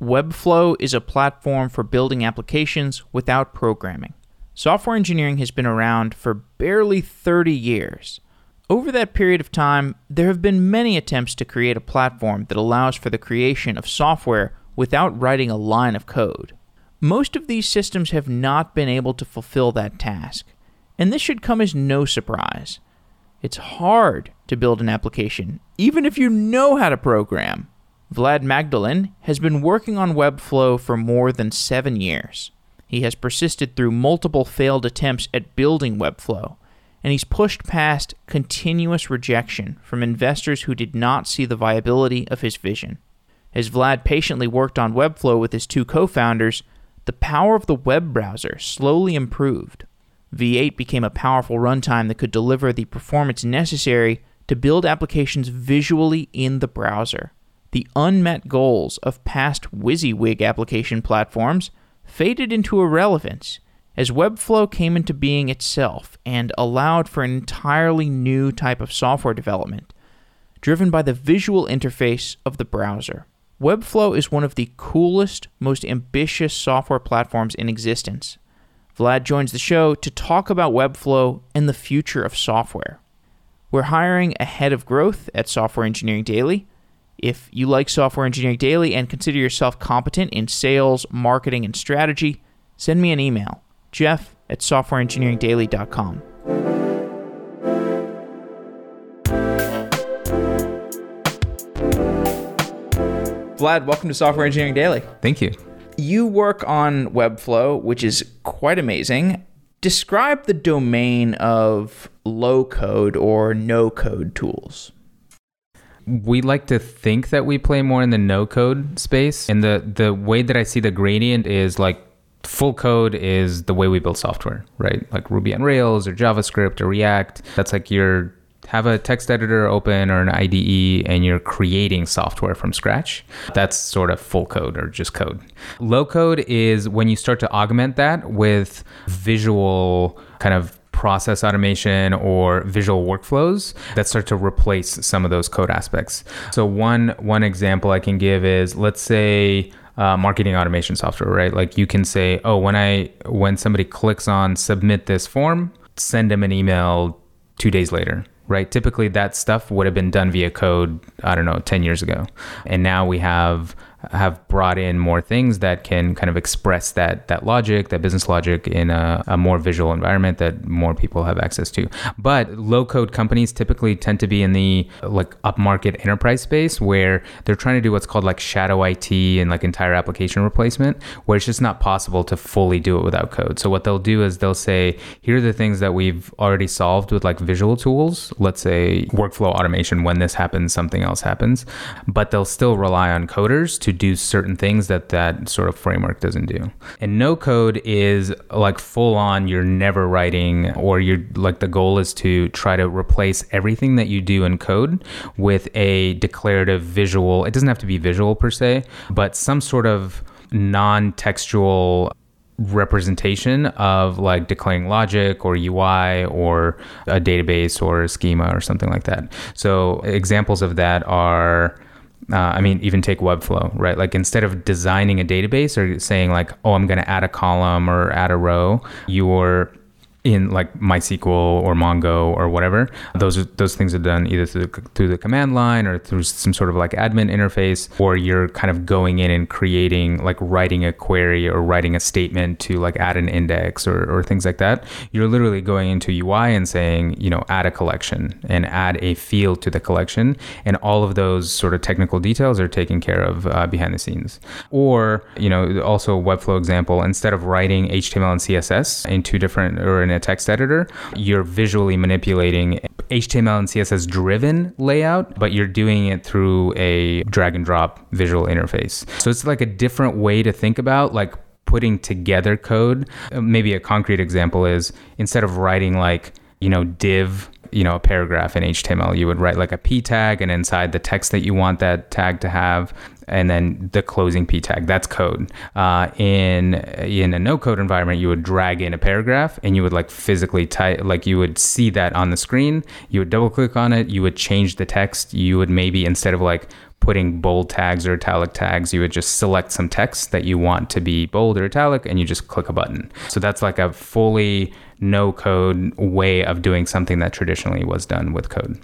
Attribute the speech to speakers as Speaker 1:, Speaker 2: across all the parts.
Speaker 1: Webflow is a platform for building applications without programming. Software engineering has been around for barely 30 years. Over that period of time, there have been many attempts to create a platform that allows for the creation of software without writing a line of code. Most of these systems have not been able to fulfill that task, and this should come as no surprise. It's hard to build an application, even if you know how to program. Vlad Magdalin has been working on Webflow for more than seven years. He has persisted through multiple failed attempts at building Webflow, and he's pushed past continuous rejection from investors who did not see the viability of his vision. As Vlad patiently worked on Webflow with his two co founders, the power of the web browser slowly improved. V8 became a powerful runtime that could deliver the performance necessary to build applications visually in the browser the unmet goals of past WYSIWYG application platforms faded into irrelevance as Webflow came into being itself and allowed for an entirely new type of software development, driven by the visual interface of the browser. Webflow is one of the coolest, most ambitious software platforms in existence. Vlad joins the show to talk about Webflow and the future of software. We're hiring a head of growth at Software Engineering Daily if you like Software Engineering Daily and consider yourself competent in sales, marketing, and strategy, send me an email, jeff at softwareengineeringdaily.com. Vlad, welcome to Software Engineering Daily.
Speaker 2: Thank you.
Speaker 1: You work on Webflow, which is quite amazing. Describe the domain of low code or no code tools
Speaker 2: we like to think that we play more in the no code space. And the the way that I see the gradient is like full code is the way we build software, right? Like Ruby on Rails or JavaScript or React. That's like you're have a text editor open or an IDE and you're creating software from scratch. That's sort of full code or just code. Low code is when you start to augment that with visual kind of process automation or visual workflows that start to replace some of those code aspects. So one one example I can give is let's say uh, marketing automation software, right? Like you can say, oh, when I when somebody clicks on submit this form, send them an email two days later, right? Typically that stuff would have been done via code, I don't know, 10 years ago. And now we have have brought in more things that can kind of express that that logic, that business logic in a, a, more visual environment that more people have access to. But low code companies typically tend to be in the like upmarket enterprise space where they're trying to do what's called like shadow IT and like entire application replacement, where it's just not possible to fully do it without code. So what they'll do is they'll say, here are the things that we've already solved with like visual tools. Let's say workflow automation. When this happens, something else happens, but they'll still rely on coders to to do certain things that that sort of framework doesn't do. And no code is like full on, you're never writing, or you're like the goal is to try to replace everything that you do in code with a declarative visual. It doesn't have to be visual per se, but some sort of non textual representation of like declaring logic or UI or a database or a schema or something like that. So examples of that are uh, I mean, even take Webflow, right? Like instead of designing a database or saying like, oh, I'm going to add a column or add a row, you're in like MySQL or Mongo or whatever. Those are, those things are done either through the, through the command line or through some sort of like admin interface, or you're kind of going in and creating like writing a query or writing a statement to like add an index or, or things like that. You're literally going into UI and saying, you know, add a collection and add a field to the collection, and all of those sort of technical details are taken care of uh, behind the scenes. Or you know, also a Webflow example, instead of writing HTML and CSS in two different or in a text editor, you're visually manipulating HTML and CSS driven layout, but you're doing it through a drag and drop visual interface. So it's like a different way to think about like putting together code. Uh, maybe a concrete example is instead of writing like, you know, div you know a paragraph in html you would write like a p tag and inside the text that you want that tag to have and then the closing p tag. That's code. Uh, in in a no code environment, you would drag in a paragraph and you would like physically type, like you would see that on the screen. You would double click on it. You would change the text. You would maybe instead of like putting bold tags or italic tags, you would just select some text that you want to be bold or italic and you just click a button. So that's like a fully no code way of doing something that traditionally was done with code.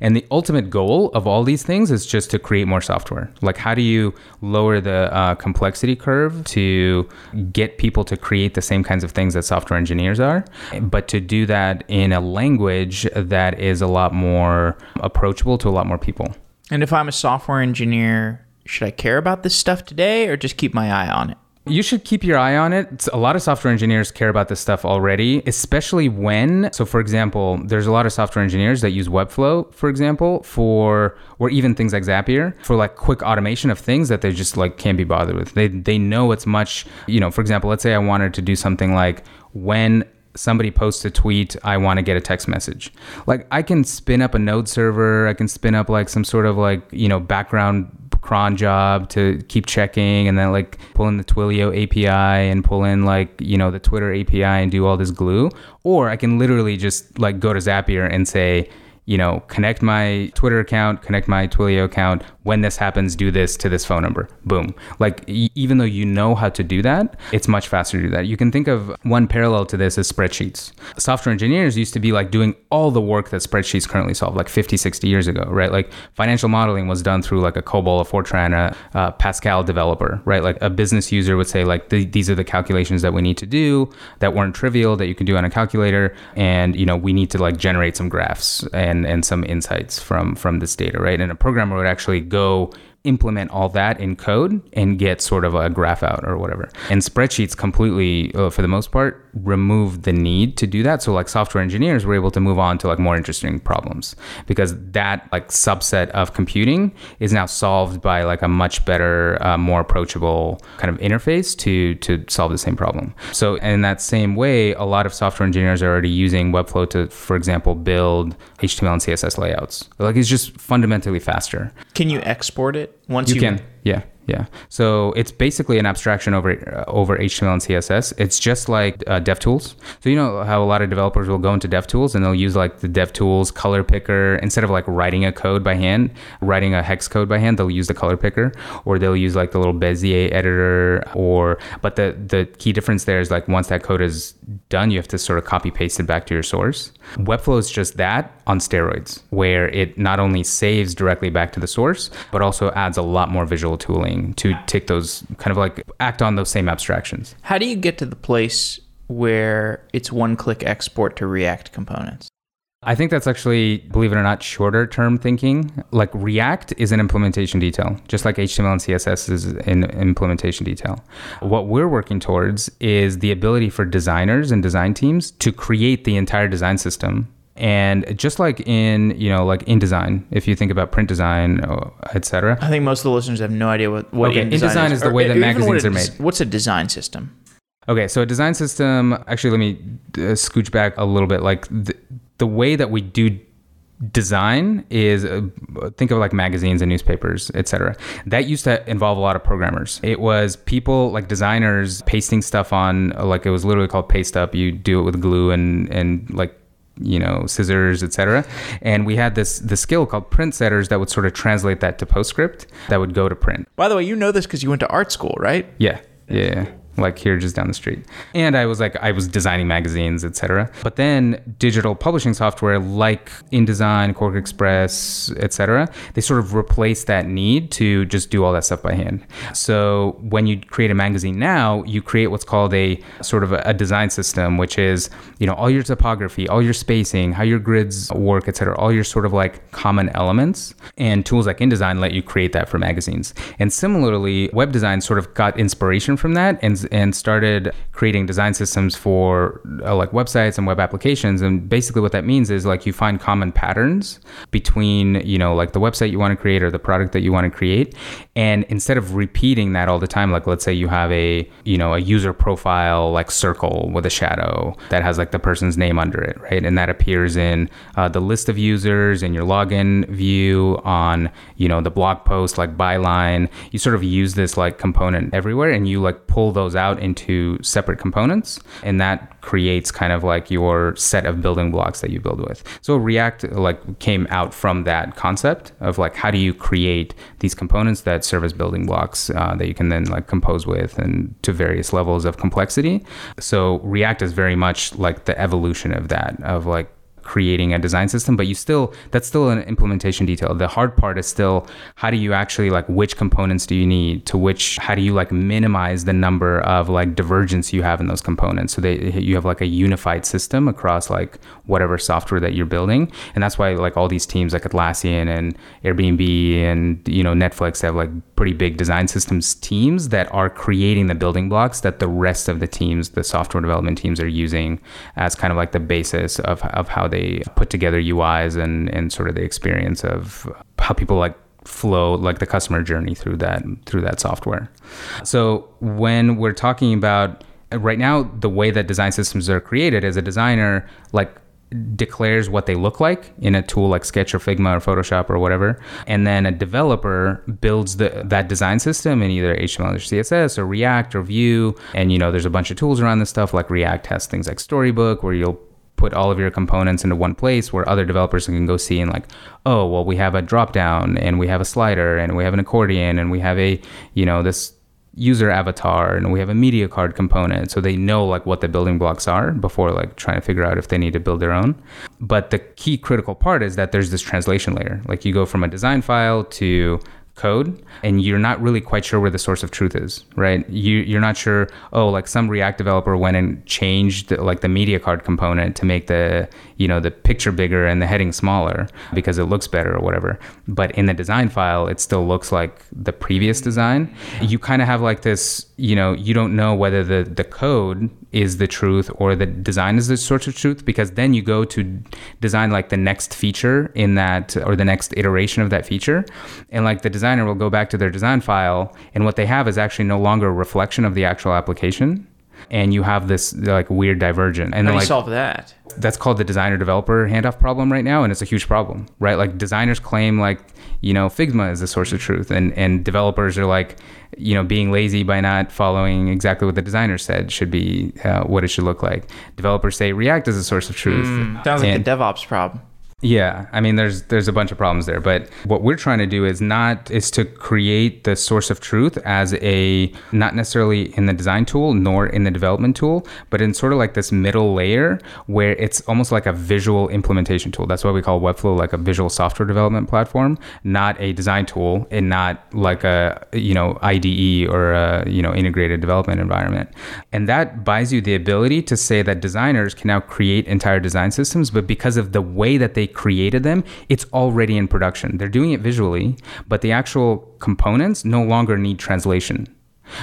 Speaker 2: And the ultimate goal of all these things is just to create more software. Like, how do you lower the uh, complexity curve to get people to create the same kinds of things that software engineers are, but to do that in a language that is a lot more approachable to a lot more people?
Speaker 1: And if I'm a software engineer, should I care about this stuff today or just keep my eye on it?
Speaker 2: You should keep your eye on it. A lot of software engineers care about this stuff already, especially when, so for example, there's a lot of software engineers that use Webflow, for example, for, or even things like Zapier, for like quick automation of things that they just like can't be bothered with. They, they know it's much, you know, for example, let's say I wanted to do something like when somebody posts a tweet, I want to get a text message. Like I can spin up a node server, I can spin up like some sort of like, you know, background cron job to keep checking and then like pull in the Twilio API and pull in like, you know, the Twitter API and do all this glue. Or I can literally just like go to Zapier and say, you know, connect my Twitter account, connect my Twilio account. When this happens, do this to this phone number. Boom. Like, even though you know how to do that, it's much faster to do that. You can think of one parallel to this as spreadsheets. Software engineers used to be like doing all the work that spreadsheets currently solve, like 50, 60 years ago, right? Like, financial modeling was done through like a COBOL, a Fortran, a, a Pascal developer, right? Like, a business user would say, like, these are the calculations that we need to do that weren't trivial that you can do on a calculator. And, you know, we need to like generate some graphs and and, and some insights from from this data, right? And a programmer would actually go implement all that in code and get sort of a graph out or whatever. And spreadsheets completely, uh, for the most part, remove the need to do that. So like software engineers were able to move on to like more interesting problems because that like subset of computing is now solved by like a much better, uh, more approachable kind of interface to to solve the same problem. So in that same way, a lot of software engineers are already using Webflow to, for example, build HTML and CSS layouts. Like it's just fundamentally faster.
Speaker 1: Can you export it once
Speaker 2: You
Speaker 1: you,
Speaker 2: can, yeah, yeah. So it's basically an abstraction over uh, over HTML and CSS. It's just like uh, DevTools. So you know how a lot of developers will go into DevTools and they'll use like the DevTools color picker instead of like writing a code by hand, writing a hex code by hand. They'll use the color picker, or they'll use like the little Bezier editor. Or but the the key difference there is like once that code is done, you have to sort of copy paste it back to your source. Webflow is just that on steroids, where it not only saves directly back to the source, but also adds a lot more visual tooling to take those kind of like act on those same abstractions.
Speaker 1: How do you get to the place where it's one click export to React components?
Speaker 2: I think that's actually, believe it or not, shorter term thinking. Like React is an implementation detail, just like HTML and CSS is an implementation detail. What we're working towards is the ability for designers and design teams to create the entire design system. And just like in, you know, like InDesign, if you think about print design, etc.
Speaker 1: I think most of the listeners have no idea what, what
Speaker 2: Okay,
Speaker 1: InDesign,
Speaker 2: InDesign is the
Speaker 1: or
Speaker 2: way that magazines are made.
Speaker 1: What's a design system?
Speaker 2: Okay, so a design system. Actually, let me uh, scooch back a little bit. Like the, the way that we do design is uh, think of like magazines and newspapers etc that used to involve a lot of programmers it was people like designers pasting stuff on like it was literally called paste up you do it with glue and and like you know scissors etc and we had this the skill called print setters that would sort of translate that to postscript that would go to print
Speaker 1: By the way, you know this because you went to art school, right?
Speaker 2: yeah, yeah. Like here just down the street. And I was like I was designing magazines, etc. But then digital publishing software like InDesign, QuarkXPress, etc., they sort of replace that need to just do all that stuff by hand. So when you create a magazine now, you create what's called a sort of a, a design system, which is, you know, all your topography, all your spacing, how your grids work, etc., all your sort of like common elements. And tools like InDesign let you create that for magazines. And similarly, web design sort of got inspiration from that and and started creating design systems for uh, like websites and web applications. And basically, what that means is like you find common patterns between, you know, like the website you want to create or the product that you want to create. And instead of repeating that all the time, like let's say you have a, you know, a user profile like circle with a shadow that has like the person's name under it, right? And that appears in uh, the list of users in your login view on, you know, the blog post like byline. You sort of use this like component everywhere and you like pull those out into separate components. And that creates kind of like your set of building blocks that you build with. So React like came out from that concept of like how do you create these components that serve as building blocks uh, that you can then like compose with and to various levels of complexity. So React is very much like the evolution of that of like creating a design system but you still that's still an implementation detail. The hard part is still how do you actually like which components do you need to which how do you like minimize the number of like divergence you have in those components? So that you have like a unified system across like whatever software that you're building. And that's why like all these teams like Atlassian and Airbnb and you know Netflix have like pretty big design systems teams that are creating the building blocks that the rest of the teams the software development teams are using as kind of like the basis of, of how they put together UIs and and sort of the experience of how people like flow like the customer journey through that through that software. So when we're talking about right now the way that design systems are created as a designer like declares what they look like in a tool like Sketch or Figma or Photoshop or whatever, and then a developer builds the that design system in either HTML or CSS or React or Vue. And you know, there's a bunch of tools around this stuff. Like React has things like Storybook, where you'll put all of your components into one place where other developers can go see and like oh well we have a drop down and we have a slider and we have an accordion and we have a you know this user avatar and we have a media card component. So they know like what the building blocks are before like trying to figure out if they need to build their own. But the key critical part is that there's this translation layer. Like you go from a design file to code and you're not really quite sure where the source of truth is right? You you're not sure oh like some react developer went and changed like the media card component to make the you know the picture bigger and the heading smaller because it looks better or whatever. But in the design file it still looks like the previous design. You kind of have like this you know you don't know whether the the code is the truth or the design is the source of truth because then you go to design like the next feature in that or the next iteration of that feature. And like the designer will go back to their design file and what they have is actually no longer a reflection of the actual application and you have this like weird divergent and
Speaker 1: How do you
Speaker 2: like
Speaker 1: solve that?
Speaker 2: that's called the designer developer handoff problem right now and it's a huge problem right? Like designers claim like you know figma is the source of truth and and developers are like you know being lazy by not following exactly what the designer said should be uh, what it should look like. Developers say react is the source of truth.
Speaker 1: Sounds like a DevOps problem.
Speaker 2: Yeah, I mean, there's there's a bunch of problems there, but what we're trying to do is not is to create the source of truth as a not necessarily in the design tool nor in the development tool, but in sort of like this middle layer where it's almost like a visual implementation tool. That's why we call Webflow like a visual software development platform, not a design tool, and not like a you know IDE or a you know integrated development environment. And that buys you the ability to say that designers can now create entire design systems, but because of the way that they created them, it's already in production. They're doing it visually, but the actual components no longer need translation.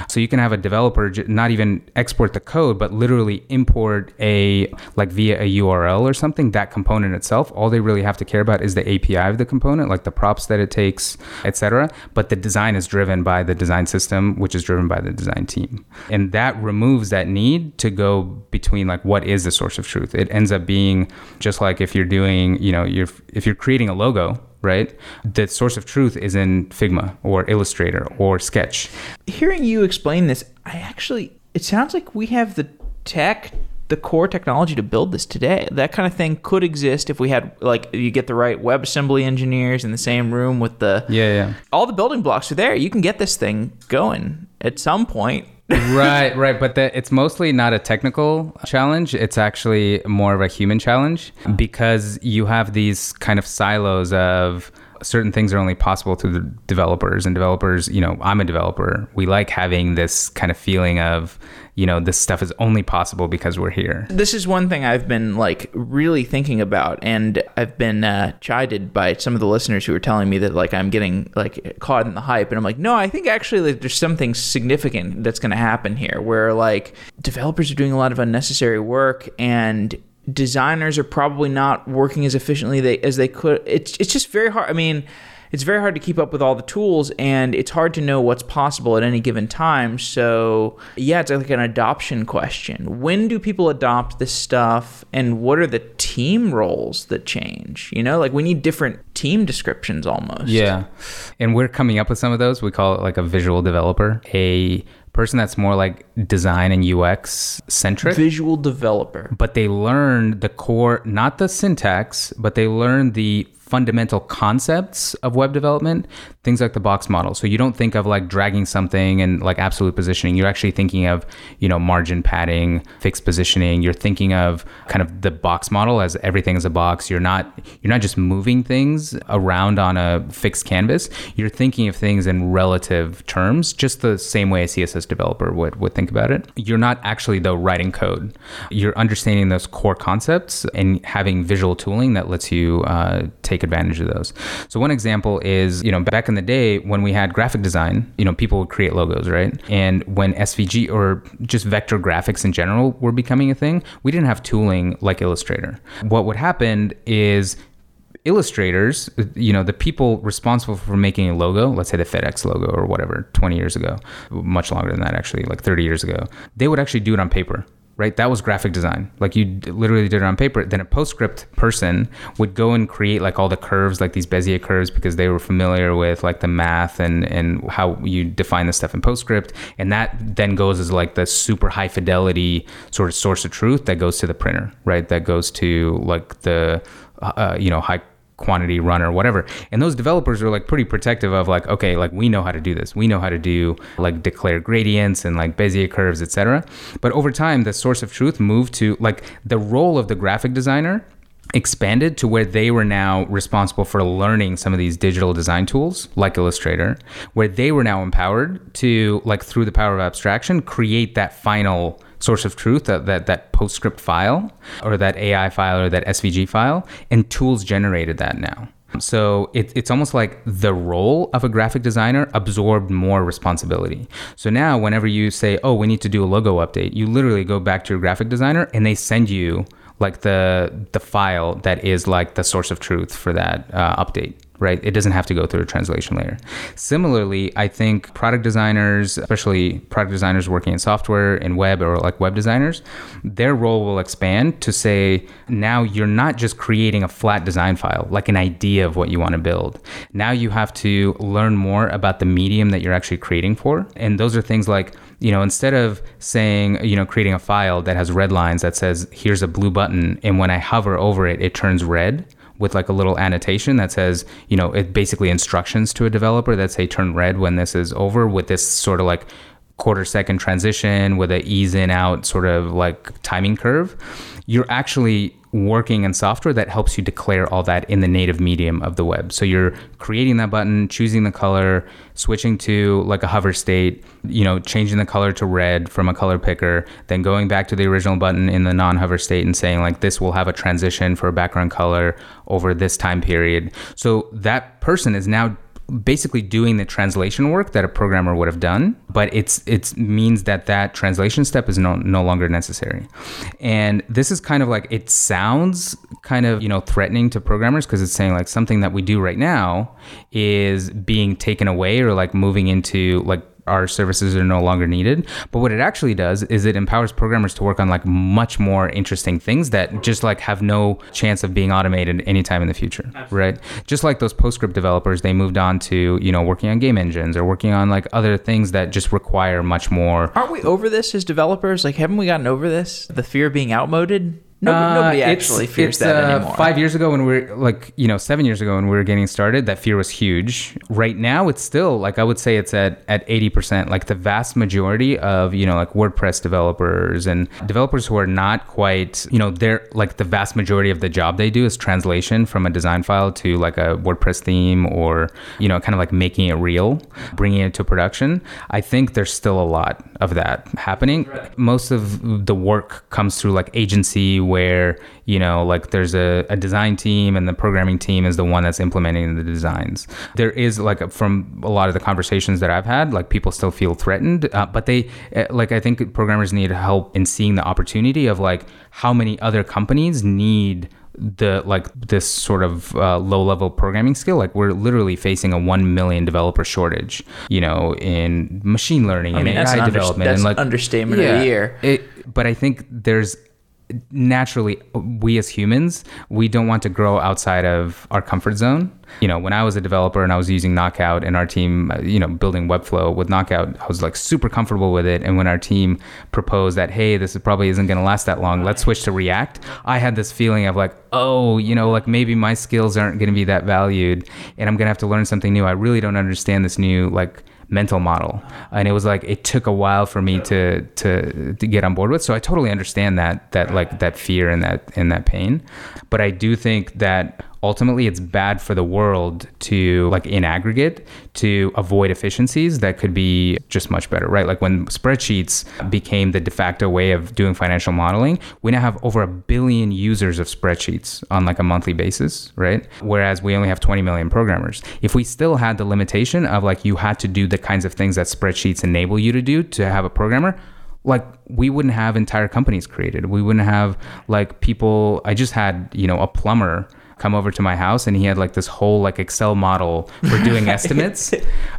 Speaker 2: So you can have a developer not even export the code, but literally import a like via a URL or something that component itself. All they really have to care about is the API of the component, like the props that it takes, etc. But the design is driven by the design system, which is driven by the design team, and that removes that need to go between like what is the source of truth. It ends up being just like if you're doing, you know, you're if you're creating a logo right? The source of truth is in Figma or Illustrator or Sketch.
Speaker 1: Hearing you explain this, I actually, it sounds like we have the tech, the core technology to build this today. That kind of thing could exist if we had, like, you get the right WebAssembly engineers in the same room with the,
Speaker 2: Yeah, yeah.
Speaker 1: all the building blocks are there. You can get this thing going at some point.
Speaker 2: Right, right. But the, it's mostly not a technical challenge. It's actually more of a human challenge because you have these kind of silos of certain things are only possible to the developers and developers, you know, I'm a developer. We like having this kind of feeling of, you know, this stuff is only possible because we're here.
Speaker 1: This is one thing I've been like really thinking about, and I've been uh, chided by some of the listeners who are telling me that like I'm getting like caught in the hype, and I'm like, no, I think actually like, there's something significant that's going to happen here, where like developers are doing a lot of unnecessary work, and designers are probably not working as efficiently they, as they could. It's it's just very hard. I mean, it's very hard to keep up with all the tools, and it's hard to know what's possible at any given time. So yeah, it's like an adoption question. When do people adopt this stuff, and what are the team roles that change? You know, like we need different team descriptions almost.
Speaker 2: Yeah, and we're coming up with some of those. We call it like a visual developer, a person that's more like design and UX centric.
Speaker 1: Visual developer.
Speaker 2: But they learn the core, not the syntax, but they learn the fundamental concepts of web development, things like the box model. So you don't think of like dragging something and like absolute positioning. You're actually thinking of, you know, margin padding, fixed positioning. You're thinking of kind of the box model as everything is a box. You're not you're not just moving things around on a fixed canvas. You're thinking of things in relative terms, just the same way a CSS developer would would think about it. You're not actually though writing code. You're understanding those core concepts and having visual tooling that lets you uh, take take advantage of those. So one example is, you know, back in the day when we had graphic design, you know, people would create logos, right? And when SVG or just vector graphics in general were becoming a thing, we didn't have tooling like Illustrator. What would happen is illustrators, you know, the people responsible for making a logo, let's say the FedEx logo or whatever, 20 years ago, much longer than that actually, like 30 years ago, they would actually do it on paper right? That was graphic design. Like you literally did it on paper. Then a PostScript person would go and create like all the curves, like these Bezier curves, because they were familiar with like the math and and how you define the stuff in PostScript. And that then goes as like the super high fidelity sort of source of truth that goes to the printer, right? That goes to like the uh, you know high quantity runner, whatever. And those developers are like pretty protective of like, okay, like we know how to do this. We know how to do like declare gradients and like Bezier curves, etc. But over time, the source of truth moved to like the role of the graphic designer expanded to where they were now responsible for learning some of these digital design tools like Illustrator, where they were now empowered to like through the power of abstraction create that final source of truth, that, that, that PostScript file or that AI file or that SVG file, and tools generated that now. So it, it's almost like the role of a graphic designer absorbed more responsibility. So now, whenever you say, "Oh, we need to do a logo update," you literally go back to your graphic designer, and they send you like the the file that is like the source of truth for that uh, update right? It doesn't have to go through a translation layer. Similarly, I think product designers, especially product designers working in software and web or like web designers, their role will expand to say, now you're not just creating a flat design file, like an idea of what you want to build. Now you have to learn more about the medium that you're actually creating for. And those are things like, you know, instead of saying, you know, creating a file that has red lines that says, here's a blue button, and when I hover over it, it turns red with like a little annotation that says, you know, it basically instructions to a developer that say turn red when this is over with this sort of like quarter second transition with a ease in out sort of like timing curve. You're actually working in software that helps you declare all that in the native medium of the web. So you're creating that button, choosing the color, switching to like a hover state, you know, changing the color to red from a color picker, then going back to the original button in the non-hover state and saying like this will have a transition for a background color over this time period. So that person is now basically doing the translation work that a programmer would have done, but it's it means that that translation step is no no longer necessary. And this is kind of like it sounds kind of you know threatening to programmers because it's saying like something that we do right now is being taken away or like moving into like our services are no longer needed. But what it actually does is it empowers programmers to work on like much more interesting things that just like have no chance of being automated anytime in the future, Absolutely. right? Just like those PostScript developers, they moved on to, you know, working on game engines or working on like other things that just require much more.
Speaker 1: Aren't we over this as developers? Like, haven't we gotten over this? The fear of being outmoded? No, nobody
Speaker 2: Uh, it's-
Speaker 1: actually fears
Speaker 2: it's,
Speaker 1: that
Speaker 2: uh,
Speaker 1: anymore.
Speaker 2: Five years ago, when we are like, you know, seven years ago when we were getting started, that fear was huge. Right now, it's still like I would say it's at at eighty percent. Like the vast majority of you know like WordPress developers and developers who are not quite, you know, they're like the vast majority of the job they do is translation from a design file to like a WordPress theme or you know kind of like making it real, bringing it to production. I think there's still a lot of that happening. Most of the work comes through like agency where you know like there's a, a design team and the programming team is the one that's implementing the designs there is like from a lot of the conversations that i've had like people still feel threatened uh, but they uh, like i think programmers need help in seeing the opportunity of like how many other companies need the like this sort of uh, low level programming skill like we're literally facing a 1 million developer shortage you know in machine learning
Speaker 1: I
Speaker 2: and
Speaker 1: mean, that's
Speaker 2: ai
Speaker 1: an
Speaker 2: development
Speaker 1: that's
Speaker 2: and like
Speaker 1: understatement of the year.
Speaker 2: it, but I think there's naturally we as humans we don't want to grow outside of our comfort zone. You know when i was a developer and i was using knockout and our team uh, you know building webflow with knockout i was like super comfortable with it. And when our team proposed that hey this is probably isn't going to last that long let's switch to react i had this feeling of like oh you know like maybe my skills aren't going to be that valued and i'm going to have to learn something new. I really don't understand this new like mental model. And it was like it took a while for me to to to get on board with. So i totally understand that that like that fear and that and that pain. But i do think that ultimately it's bad for the world to like in aggregate to avoid efficiencies that could be just much better right? Like when spreadsheets became the de facto way of doing financial modeling we now have over a billion users of spreadsheets on like a monthly basis right? Whereas we only have 20 million programmers. If we still had the limitation of like you had to do the kinds of things that spreadsheets enable you to do to have a programmer like we wouldn't have entire companies created. We wouldn't have like people i just had you know a plumber come over to my house and he had like this whole like excel model for doing estimates.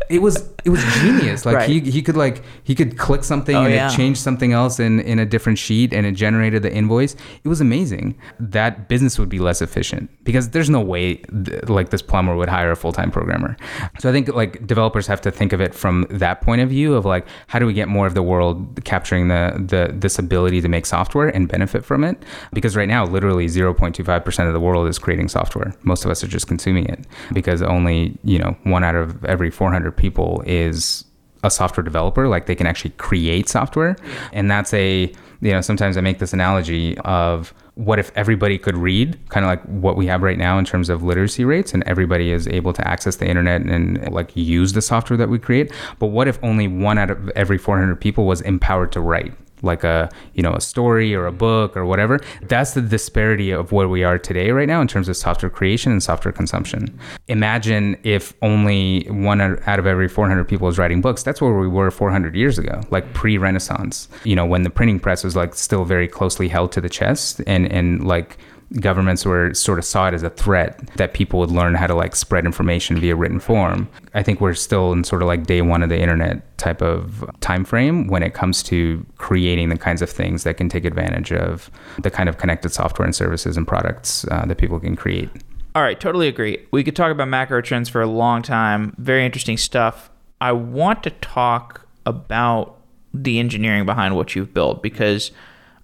Speaker 2: It was it was genius. Like
Speaker 1: Right.
Speaker 2: he, he could like he could click something
Speaker 1: Oh,
Speaker 2: and
Speaker 1: yeah.
Speaker 2: it changed something else in in a different sheet and it generated the invoice. It was amazing. That business would be less efficient because there's no way th- like this plumber would hire a full-time programmer. So i think like developers have to think of it from that point of view of like how do we get more of the world capturing the the this ability to make software and benefit from it? Because right now literally 0.25% of the world is creating software. Most of us are just consuming it because only you know one out of every 400 people is a software developer. Like they can actually create software. And that's a you know sometimes i make this analogy of what if everybody could read kind of like what we have right now in terms of literacy rates and everybody is able to access the internet and like use the software that we create. But what if only one out of every 400 people was empowered to write like a you know a story or a book or whatever. That's the disparity of where we are today right now in terms of software creation and software consumption. Imagine if only one out of every 400 people is writing books. That's where we were 400 years ago like pre-renaissance you know when the printing press was like still very closely held to the chest and and like governments were sort of saw it as a threat that people would learn how to like spread information via written form. I think we're still in sort of like day one of the internet type of time frame when it comes to creating the kinds of things that can take advantage of the kind of connected software and services and products uh, that people can create.
Speaker 1: All right, totally agree. We could talk about macro trends for a long time. Very interesting stuff. I want to talk about the engineering behind what you've built because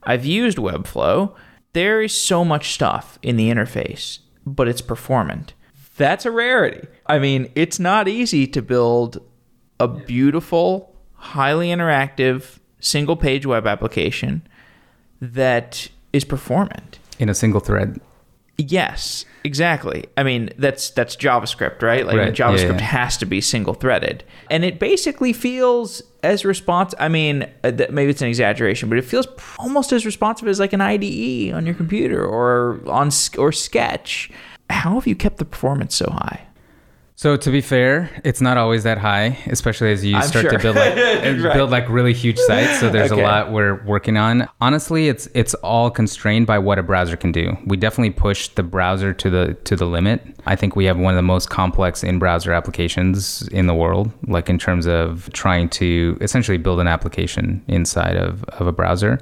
Speaker 1: I've used Webflow. There is so much stuff in the interface, but it's performant. That's a rarity. I mean, it's not easy to build a beautiful, highly interactive, single page web application that is performant.
Speaker 2: In a single thread.
Speaker 1: Yes, exactly. I mean, that's that's JavaScript, right? Like
Speaker 2: Right.
Speaker 1: JavaScript
Speaker 2: Yeah, yeah.
Speaker 1: has to be single threaded, and it basically feels as response. I mean, uh, th- maybe it's an exaggeration, but it feels pr- almost as responsive as like an IDE on your computer or on or Sketch. How have you kept the performance so high?
Speaker 2: So to be fair, it's not always that high, especially as you
Speaker 1: I'm
Speaker 2: start
Speaker 1: sure.
Speaker 2: to build like
Speaker 1: Right.
Speaker 2: build like really huge sites. So there's
Speaker 1: Okay.
Speaker 2: a lot we're working on. Honestly, it's it's all constrained by what a browser can do. We definitely push the browser to the to the limit. I think we have one of the most complex in-browser applications in the world, like in terms of trying to essentially build an application inside of, of a browser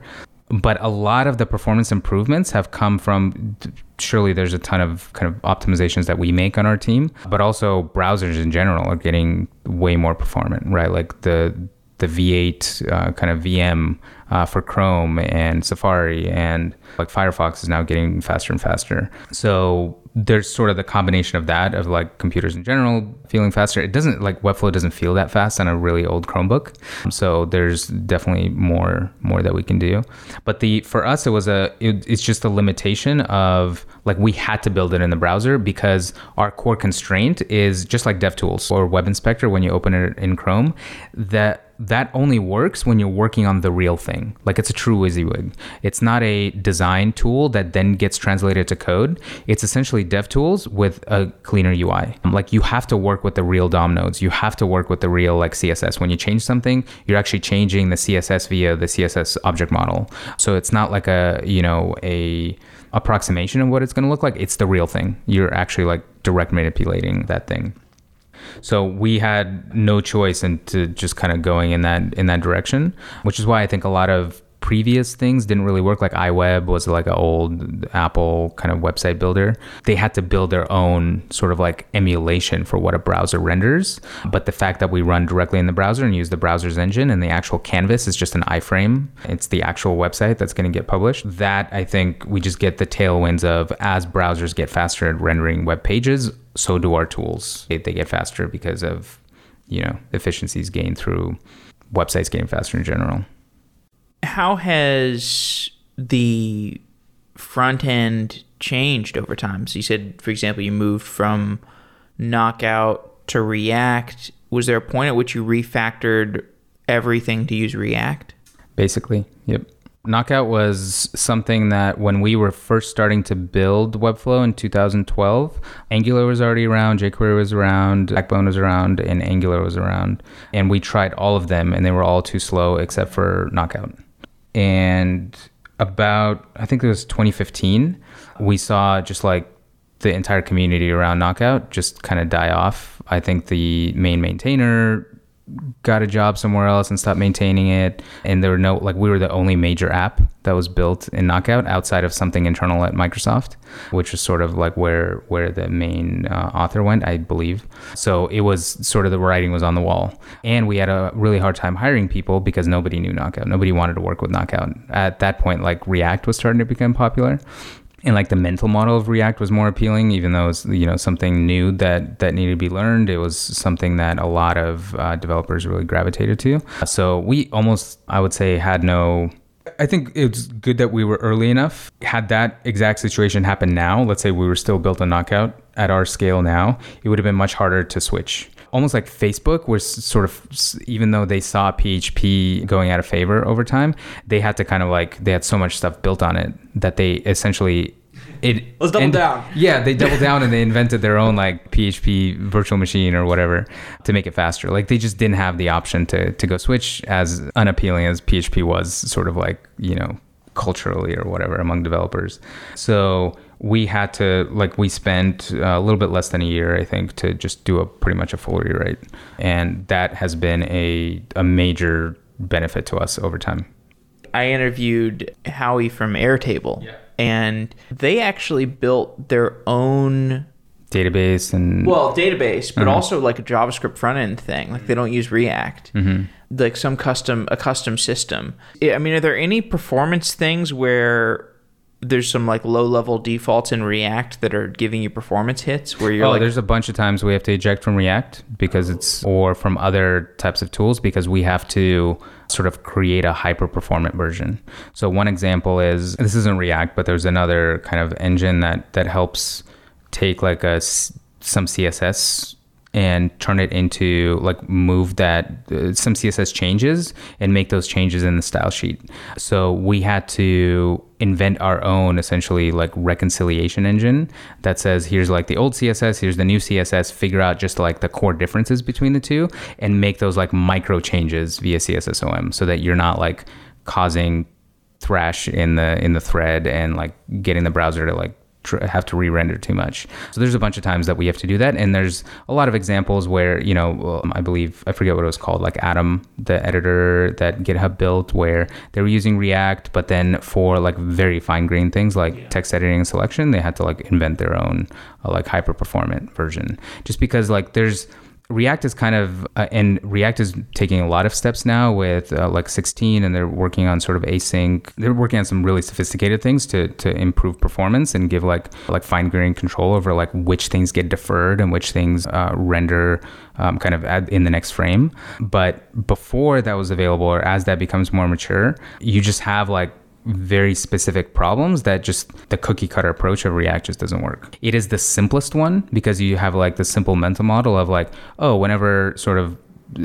Speaker 2: but a lot of the performance improvements have come from surely there's a ton of kind of optimizations that we make on our team but also browsers in general are getting way more performant right like the the V8 uh, kind of VM uh, for Chrome and Safari, and like Firefox is now getting faster and faster. So there's sort of the combination of that of like computers in general feeling faster. It doesn't like Webflow doesn't feel that fast on a really old Chromebook. So there's definitely more more that we can do. But the for us it was a it, it's just a limitation of like we had to build it in the browser because our core constraint is just like DevTools or Web Inspector when you open it in Chrome that that only works when you're working on the real thing. Like it's a true WYSIWYG. It's not a design tool that then gets translated to code. It's essentially DevTools with a cleaner UI. Like you have to work with the real DOM nodes. You have to work with the real like CSS. When you change something, you're actually changing the CSS via the CSS object model. So it's not like a, you know, a approximation of what it's going to look like. It's the real thing. You're actually like direct manipulating that thing. So we had no choice into just kind of going in that in that direction, which is why I think a lot of previous things didn't really work. Like iWeb was like an old Apple kind of website builder. They had to build their own sort of like emulation for what a browser renders. But the fact that we run directly in the browser and use the browser's engine and the actual canvas is just an iframe, it's the actual website that's going to get published. That I think we just get the tailwinds of as browsers get faster at rendering web pages, so do our tools. They, they get faster because of, you know, efficiencies gained through websites getting faster in general
Speaker 1: how has the front end changed over time? So you said, for example, you moved from Knockout to React. Was there a point at which you refactored everything to use React?
Speaker 2: Basically, yep. Knockout was something that when we were first starting to build Webflow in 2012, Angular was already around, jQuery was around, Backbone was around, and Angular was around. And we tried all of them, and they were all too slow except for Knockout and about I think it was 2015, we saw just like the entire community around Knockout just kind of die off. I think the main maintainer got a job somewhere else and stopped maintaining it. And there were no, like, we were the only major app that was built in Knockout outside of something internal at Microsoft, which was sort of like where where the main uh, author went, I believe. So it was sort of the writing was on the wall, and we had a really hard time hiring people because nobody knew Knockout. Nobody wanted to work with Knockout at that point. Like React was starting to become popular, and like the mental model of React was more appealing, even though it's you know something new that that needed to be learned. It was something that a lot of uh, developers really gravitated to. So we almost, I would say, had no. I think it's good that we were early enough. Had that exact situation happen now, let's say we were still built a knockout at our scale now, it would have been much harder to switch almost like Facebook was sort of even though they saw PHP going out of favor over time, they had to kind of like they had so much stuff built on it that they essentially it
Speaker 1: let's double and, down.
Speaker 2: Yeah, they doubled down and they invented their own like PHP virtual machine or whatever to make it faster. Like they just didn't have the option to to go switch as unappealing as PHP was sort of like, you know, culturally or whatever among developers. So we had to like we spent uh, a little bit less than a year i think to just do a pretty much a full rewrite and that has been a, a major benefit to us over time
Speaker 1: i interviewed howie from airtable yeah. and they actually built their own
Speaker 2: database and
Speaker 1: well database but mm-hmm. also like a javascript front end thing like they don't use react mm-hmm. like some custom a custom system i mean are there any performance things where there's some like low level defaults in React that are giving you performance hits where you're
Speaker 2: oh,
Speaker 1: like
Speaker 2: there's a bunch of times we have to eject from React because it's or from other types of tools because we have to sort of create a hyper performant version. So one example is this isn't React, but there's another kind of engine that that helps take like a some CSS and turn it into like move that uh, some css changes and make those changes in the style sheet. So we had to invent our own essentially like reconciliation engine that says here's like the old css here's the new css figure out just like the core differences between the two and make those like micro changes via cssom so that you're not like causing thrash in the in the thread and like getting the browser to like tr- have to re-render too much. So there's a bunch of times that we have to do that, and there's a lot of examples where you know I believe I forget what it was called, like Atom, the editor that GitHub built, where they were using React, but then for like very fine grained things like yeah. text editing and selection, they had to like invent their own uh, like hyper performant version, just because like there's React is kind of, uh, and React is taking a lot of steps now with uh, like 16, and they're working on sort of async. They're working on some really sophisticated things to to improve performance and give like like fine grained control over like which things get deferred and which things uh, render um, kind of in the next frame. But before that was available, or as that becomes more mature, you just have like very specific problems that just the cookie cutter approach of React just doesn't work. It is the simplest one because you have like the simple mental model of like, oh, whenever sort of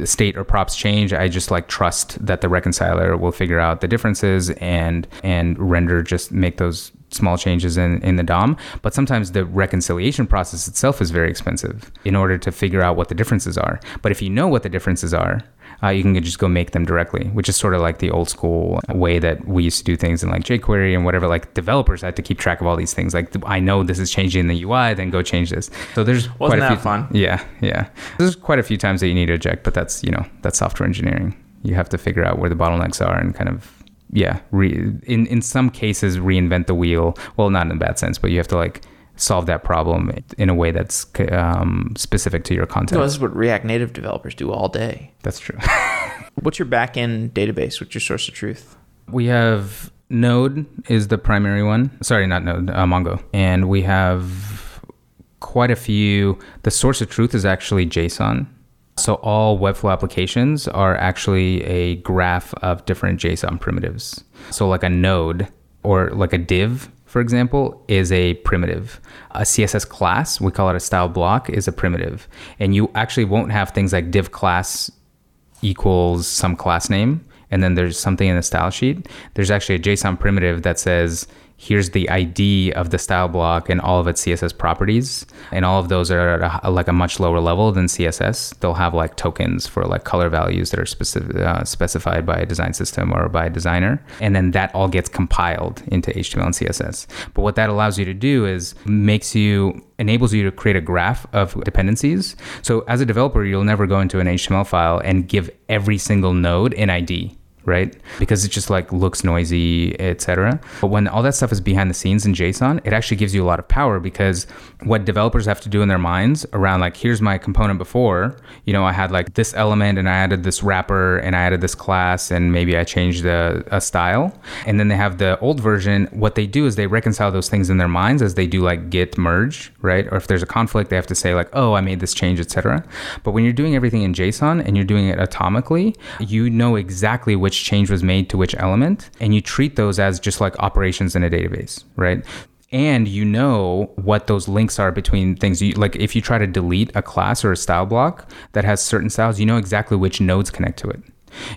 Speaker 2: state or props change, I just like trust that the reconciler will figure out the differences and and render just make those small changes in, in the DOM. But sometimes the reconciliation process itself is very expensive in order to figure out what the differences are. But if you know what the differences are, uh, you can just go make them directly, which is sort of like the old school way that we used to do things in like jQuery and whatever. Like developers had to keep track of all these things. Like I know this is changing in the UI, then go change this. So there's
Speaker 1: Wasn't
Speaker 2: quite a
Speaker 1: that
Speaker 2: few.
Speaker 1: fun?
Speaker 2: Yeah, yeah. There's quite a few times that you need to eject, but that's you know that's software engineering. You have to figure out where the bottlenecks are and kind of yeah, re- in in some cases reinvent the wheel. Well, not in a bad sense, but you have to like solve that problem in a way that's um, specific to your content.
Speaker 1: No, this is what React Native developers do all day.
Speaker 2: That's true.
Speaker 1: What's your backend database? What's your source of truth?
Speaker 2: We have Node is the primary one. Sorry, not Node, uh, Mongo. And we have quite a few. The source of truth is actually JSON. So all Webflow applications are actually a graph of different JSON primitives. So like a node or like a div, for example, is a primitive. A CSS class, we call it a style block, is a primitive. And you actually won't have things like div class equals some class name and then there's something in the style sheet. There's actually a JSON primitive that says here's the ID of the style block and all of its CSS properties. And all of those are at a, like a much lower level than CSS. They'll have like tokens for like color values that are specific, uh, specified by a design system or by a designer. And then that all gets compiled into HTML and CSS. But what that allows you to do is makes you enables you to create a graph of dependencies. So as a developer, you'll never go into an HTML file and give every single node an ID right? Because it just like looks noisy, etc. But when all that stuff is behind the scenes in JSON, it actually gives you a lot of power because what developers have to do in their minds around like here's my component before, you know, I had like this element and I added this wrapper and I added this class and maybe I changed a, a style. And then they have the old version. What they do is they reconcile those things in their minds as they do like git merge, right? Or if there's a conflict, they have to say like, oh, I made this change, etc. But when you're doing everything in JSON and you're doing it atomically, you know exactly which which change was made to which element, and you treat those as just like operations in a database, right? and you know what those links are between things. You, like if you try to delete a class or a style block that has certain styles, you know exactly which nodes connect to it.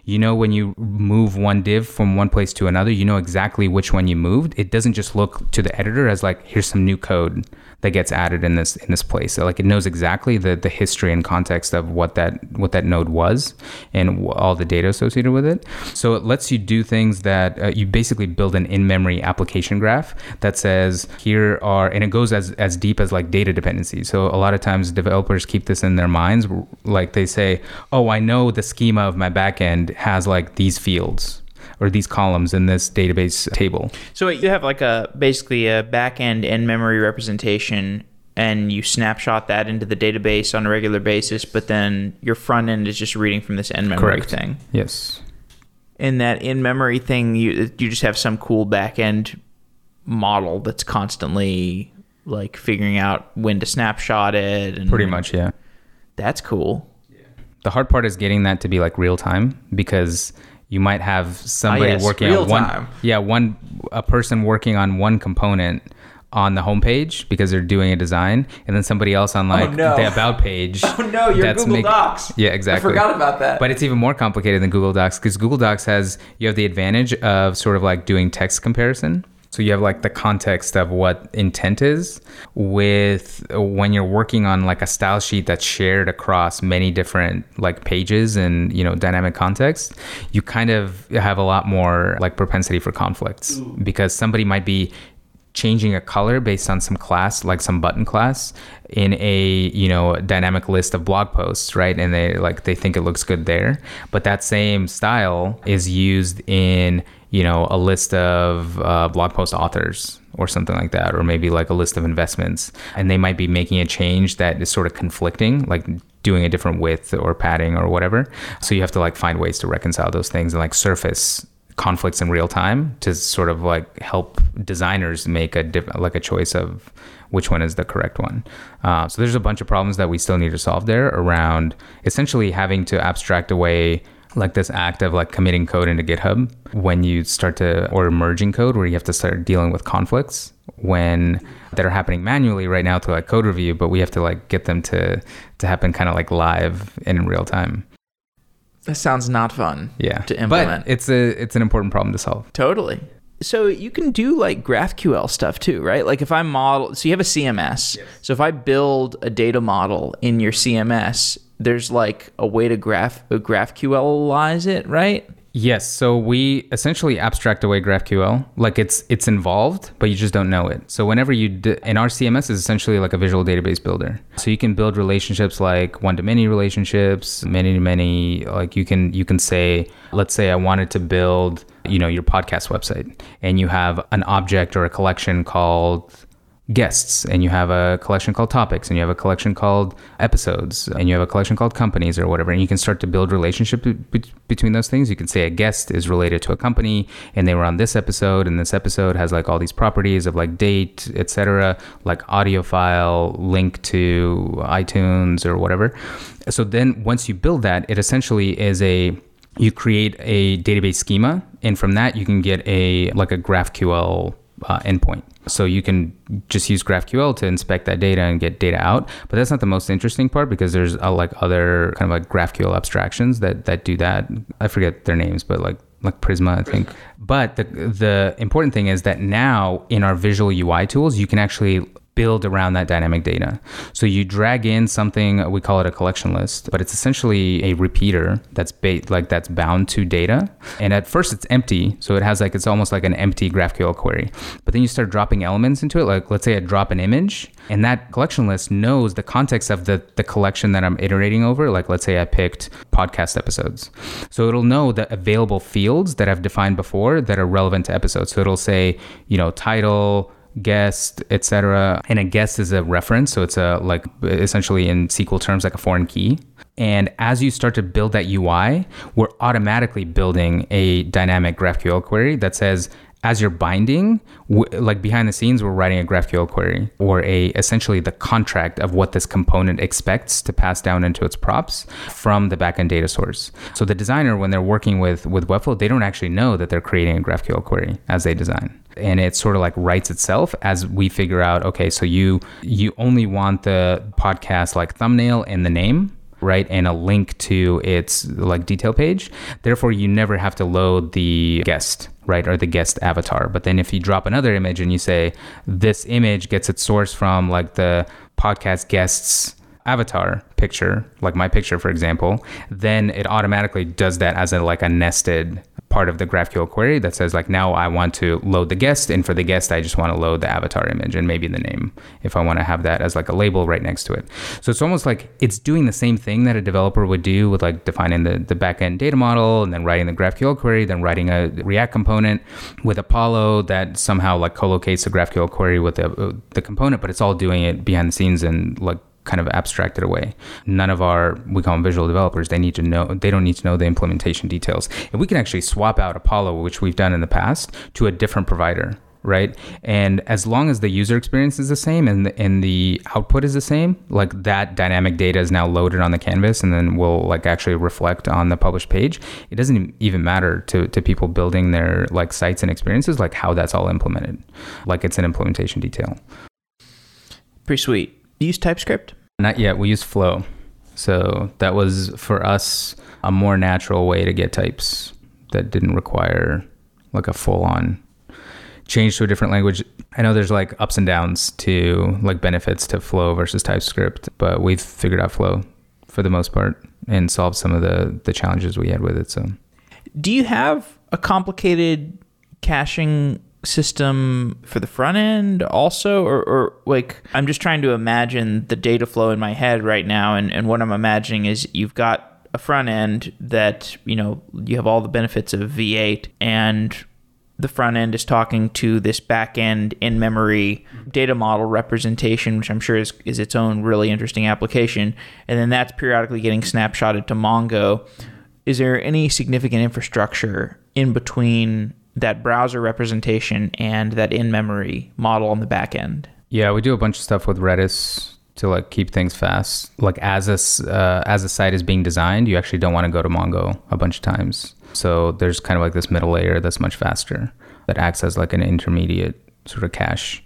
Speaker 2: You know when you move one div from one place to another, you know exactly which one you moved. It doesn't just look to the editor as like here's some new code that gets added in this in this place. So like it knows exactly the the history and context of what that what that node was and all the data associated with it. So it lets you do things that uh, you basically build an in-memory application graph that says here are and it goes as as deep as like data dependencies. So a lot of times developers keep this in their minds like they say, "Oh, I know the schema of my backend has like these fields." Or these columns in this database table.
Speaker 1: So you have like a basically a backend in memory representation and you snapshot that into the database on a regular basis, but then your front end is just reading from this in memory
Speaker 2: Correct.
Speaker 1: thing.
Speaker 2: Yes.
Speaker 1: In that in memory thing, you you just have some cool backend model that's constantly like figuring out when to snapshot it and
Speaker 2: Pretty much, yeah.
Speaker 1: That's cool.
Speaker 2: The hard part is getting that to be like real time because you might have somebody
Speaker 1: Ah, yes,
Speaker 2: working on one
Speaker 1: time.
Speaker 2: yeah one a person working on one component on the homepage because they're doing a design and then somebody else on like
Speaker 1: Oh, no.
Speaker 2: the about page
Speaker 1: Oh, no, you're
Speaker 2: that's
Speaker 1: Google Docs.
Speaker 2: yeah exactly
Speaker 1: I forgot about that.
Speaker 2: but it's even more complicated than google docs because google docs has you have the advantage of sort of like doing text comparison so you have like the context of what intent is with when you're working on like a style sheet that's shared across many different like pages and you know dynamic context you kind of have a lot more like propensity for conflicts because somebody might be changing a color based on some class like some button class in a you know dynamic list of blog posts right? And they like they think it looks good there. But that same style is used in you know a list of uh, blog post authors or something like that or maybe like a list of investments and they might be making a change that is sort of conflicting like doing a different width or padding or whatever. So you have to like find ways to reconcile those things and like surface conflicts in real time to sort of like help designers make a different like a choice of which one is the correct one. Uh, so there's a bunch of problems that we still need to solve there around essentially having to abstract away like this act of like committing code into GitHub when you start to or merging code where you have to start dealing with conflicts when that are happening manually right now to like code review, but we have to like get them to to happen kind of like live and in real time.
Speaker 1: That sounds not fun.
Speaker 2: Yeah,
Speaker 1: to implement.
Speaker 2: but it's a it's an important problem to solve.
Speaker 1: Totally. So you can do like GraphQL stuff too, right? Like if I model, so you have a CMS. Yes. So if I build a data model in your CMS, there's like a way to graph uh, GraphQLize it, right?
Speaker 2: Yes, so we essentially abstract away GraphQL, like it's it's involved, but you just don't know it. So whenever you d- and our CMS is essentially like a visual database builder. So you can build relationships like one to many relationships, many to many. Like you can you can say, let's say I wanted to build, you know, your podcast website, and you have an object or a collection called guests and you have a collection called topics and you have a collection called episodes and you have a collection called companies or whatever and you can start to build relationship be- between those things. You can say a guest is related to a company and they were on this episode and this episode has like all these properties of like date etc like audio file link to itunes or whatever. So then once you build that it essentially is a you create a database schema and from that you can get a like a graphql uh, endpoint so you can just use GraphQL to inspect that data and get data out. But that's not the most interesting part because there's uh, like other kind of like GraphQL abstractions that that do that. I forget their names, but like like Prisma, I think. But the the important thing is that now in our visual UI tools, you can actually build around that dynamic data. So you drag in something we call it a collection list, but it's essentially a repeater that's ba- like that's bound to data. And at first it's empty, so it has like it's almost like an empty GraphQL query. But then you start dropping elements into it, like let's say I drop an image, and that collection list knows the context of the the collection that I'm iterating over. Like let's say I picked podcast episodes, so it'll know the available fields that I've defined before that are relevant to episodes. So it'll say you know title guest, etc. And a guest is a reference, so it's a like essentially in SQL terms like a foreign key. And as you start to build that UI, we're automatically building a dynamic GraphQL query that says as you're binding, w- like behind the scenes, we're writing a GraphQL query or a essentially the contract of what this component expects to pass down into its props from the backend data source. So the designer, when they're working with with Webflow, they don't actually know that they're creating a GraphQL query as they design and it sort of like writes itself as we figure out okay so you you only want the podcast like thumbnail and the name right and a link to its like detail page. Therefore you never have to load the guest right or the guest avatar. But then if you drop another image and you say this image gets its source from like the podcast guests avatar picture like my picture for example then it automatically does that as a like a nested part of the GraphQL query that says like now I want to load the guest and for the guest I just want to load the avatar image and maybe the name if I want to have that as like a label right next to it. So it's almost like it's doing the same thing that a developer would do with like defining the, the backend data model and then writing the GraphQL query, then writing a React component with Apollo that somehow like co-locates the GraphQL query with the, uh, the component, but it's all doing it behind the scenes and like kind of abstracted away. None of our we call them visual developers. They need to know they don't need to know the implementation details. And we can actually swap out Apollo, which we've done in the past, to a different provider. Right. And as long as the user experience is the same and the, and the output is the same, like that dynamic data is now loaded on the canvas and then will like actually reflect on the published page. It doesn't even matter to, to people building their like sites and experiences, like how that's all implemented. Like it's an implementation detail.
Speaker 1: Pretty sweet use TypeScript?
Speaker 2: Not yet. We use Flow. So that was for us a more natural way to get types that didn't require like a full on change to a different language. I know there's like ups and downs to like benefits to Flow versus TypeScript, but we've figured out Flow for the most part and solved some of the the challenges we had with it. So,
Speaker 1: do you have a complicated caching system for the front end also or, or like i'm just trying to imagine the data flow in my head right now and, and what i'm imagining is you've got a front end that you know you have all the benefits of v8 and the front end is talking to this back end in memory data model representation, which I'm sure is, is its own really interesting application. And then that's periodically getting snapshotted to Mongo. Is there any significant infrastructure in between that browser representation and that in memory model on the back end?
Speaker 2: Yeah, we do a bunch of stuff with Redis to like keep things fast. Like as a uh, as a site is being designed, you actually don't want to go to Mongo a bunch of times. So there's kind of like this middle layer that's much faster that acts as like an intermediate sort of cache.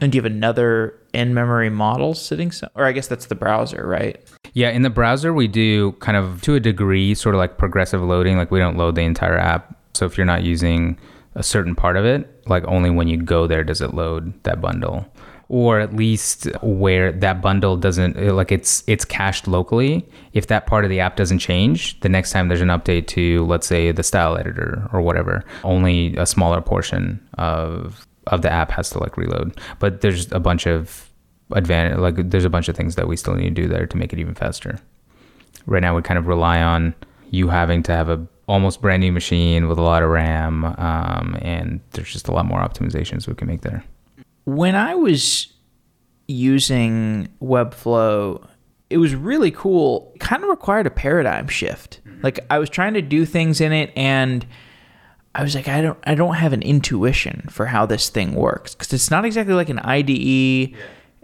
Speaker 1: And do you have another in-memory model sitting so or I guess that's the browser, right?
Speaker 2: Yeah, in the browser we do kind of to a degree sort of like progressive loading, like we don't load the entire app. So if you're not using a certain part of it, like only when you go there does it load that bundle. Or at least where that bundle doesn't like it's it's cached locally. If that part of the app doesn't change the next time there's an update to let's say the style editor or whatever only a smaller portion of of the app has to like reload. But there's a bunch of advantage like there's a bunch of things that we still need to do there to make it even faster. Right now we kind of rely on you having to have a almost brand new machine with a lot of ram um, and there's just a lot more optimizations we can make there
Speaker 1: when I was using Webflow, it was really cool. It kind of required a paradigm shift. Mm-hmm. Like I was trying to do things in it and I was like I don't I don't have an intuition for how this thing works cuz it's not exactly like an IDE.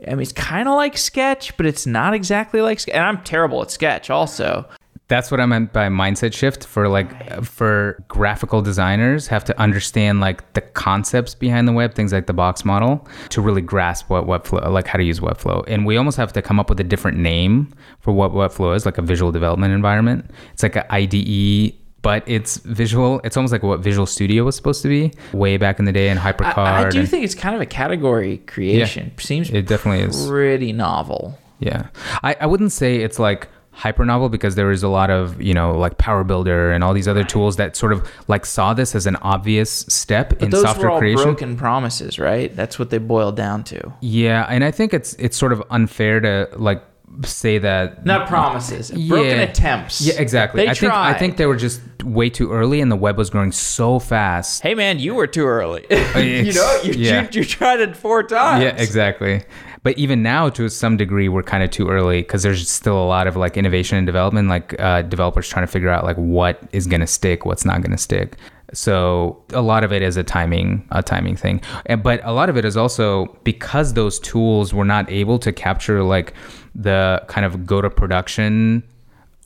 Speaker 1: I mean, it's kind of like Sketch, but it's not exactly like Sketch. And I'm terrible at Sketch also.
Speaker 2: That's what I meant by mindset shift for like for graphical designers have to understand like the concepts behind the web, things like the box model to really grasp what Webflow like how to use Webflow. And we almost have to come up with a different name for what Webflow is, like a visual development environment. It's like an IDE but it's visual. It's almost like what Visual Studio was supposed to be way back in the day in HyperCard. I,
Speaker 1: I do and, think it's kind of a category creation. Yeah, Seems it definitely is pretty novel.
Speaker 2: Yeah, I, I wouldn't say it's like hyper novel because there is a lot of you know like PowerBuilder and all these other tools that sort of like saw this as an obvious step
Speaker 1: but
Speaker 2: in
Speaker 1: those
Speaker 2: software
Speaker 1: were all
Speaker 2: creation.
Speaker 1: broken promises right? That's what they boiled down to.
Speaker 2: Yeah and i think it's it's sort of unfair to like say that
Speaker 1: not promises yeah, broken attempts.
Speaker 2: Yeah exactly.
Speaker 1: They
Speaker 2: i
Speaker 1: tried.
Speaker 2: think i think they were just way too early and the web was growing so fast.
Speaker 1: Hey man you were too early. Oh, you know you, yeah. you, you tried it four times.
Speaker 2: Yeah exactly but even now, to some degree, we're kind of too early because there's still a lot of like innovation and development, like uh, developers trying to figure out like what is going to stick, what's not going to stick. So a lot of it is a timing, a timing thing, and, but a lot of it is also because those tools were not able to capture like the kind of go to production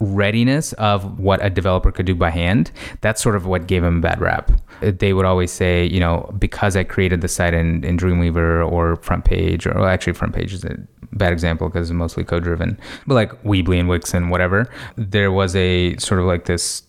Speaker 2: readiness of what a developer could do by hand, that's sort of what gave him a bad rap. They would always say, you know, because I created the site in, in Dreamweaver or FrontPage, or well, actually FrontPage is a bad example because it's mostly code driven, but like Weebly and Wix and whatever, there was a sort of like this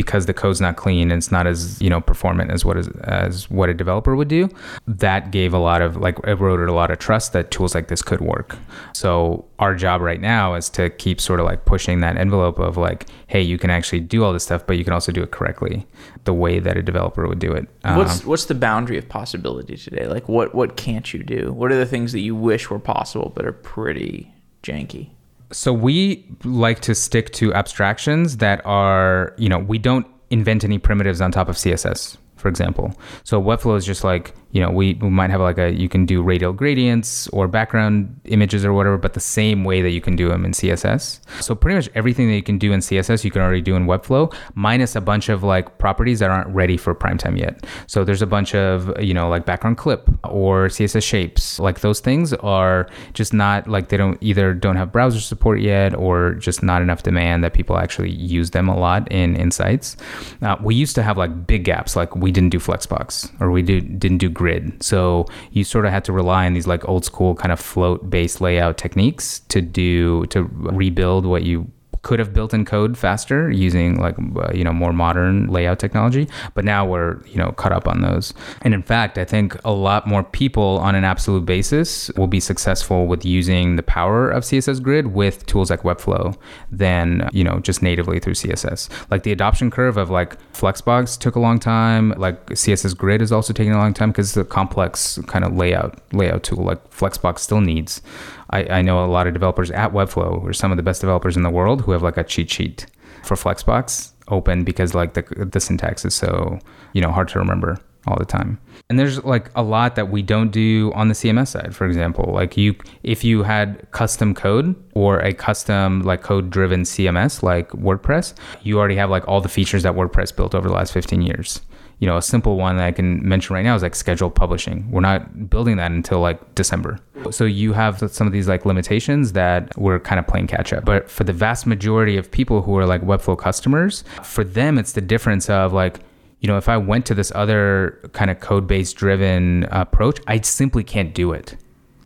Speaker 2: because the code's not clean and it's not as you know performant as what is as what a developer would do that gave a lot of like eroded a lot of trust that tools like this could work. So our job right now is to keep sort of like pushing that envelope of like hey you can actually do all this stuff but you can also do it correctly the way that a developer would do it.
Speaker 1: What's um, what's the boundary of possibility today? Like what what can't you do? What are the things that you wish were possible but are pretty janky
Speaker 2: so we like to stick to abstractions that are, you know, we don't invent any primitives on top of CSS, for example. So Webflow is just like you know, we, we might have like a, you can do radial gradients or background images or whatever, but the same way that you can do them in CSS. So pretty much everything that you can do in CSS, you can already do in Webflow, minus a bunch of like properties that aren't ready for prime time yet. So there's a bunch of, you know, like background clip or CSS shapes. Like those things are just not like they don't either don't have browser support yet or just not enough demand that people actually use them a lot in, in sites. Uh, we used to have like big gaps, like we didn't do Flexbox or we do, didn't do grid. So you sort of had to rely on these like old school kind of float based layout techniques to do to rebuild what you could have built in code faster using like uh, you know more modern layout technology but now we're you know caught up on those. And in fact i think a lot more people on an absolute basis will be successful with using the power of css grid with tools like webflow than you know just natively through css like the adoption curve of like flexbox took a long time. Like css grid is also taking a long time because it's a complex kind of layout layout tool. Like flexbox still needs I, I know a lot of developers at Webflow are some of the best developers in the world who have like a cheat sheet for Flexbox open because like the the syntax is so you know hard to remember. all the time. And there's like a lot that we don't do on the CMS side. For example, like you, if you had custom code or a custom like code driven CMS like WordPress, you already have like all the features that WordPress built over the last 15 years. You know, a simple one that I can mention right now is like scheduled publishing. We're not building that until like December. So you have some of these like limitations that we're kind of playing catch up. But for the vast majority of people who are like Webflow customers, for them, it's the difference of like, you know, if I went to this other kind of code based driven approach, I simply can't do it.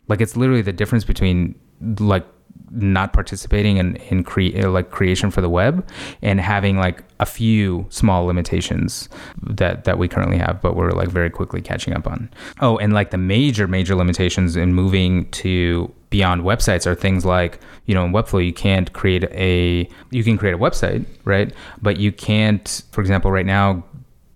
Speaker 2: Like it's literally the difference between like not participating in, in cre- uh, like creation for the web and having like a few small limitations that that we currently have but we're like very quickly catching up on. Oh and like the major major limitations in moving to beyond websites are things like you know in webflow you can't create a you can create a website right? But you can't for example right now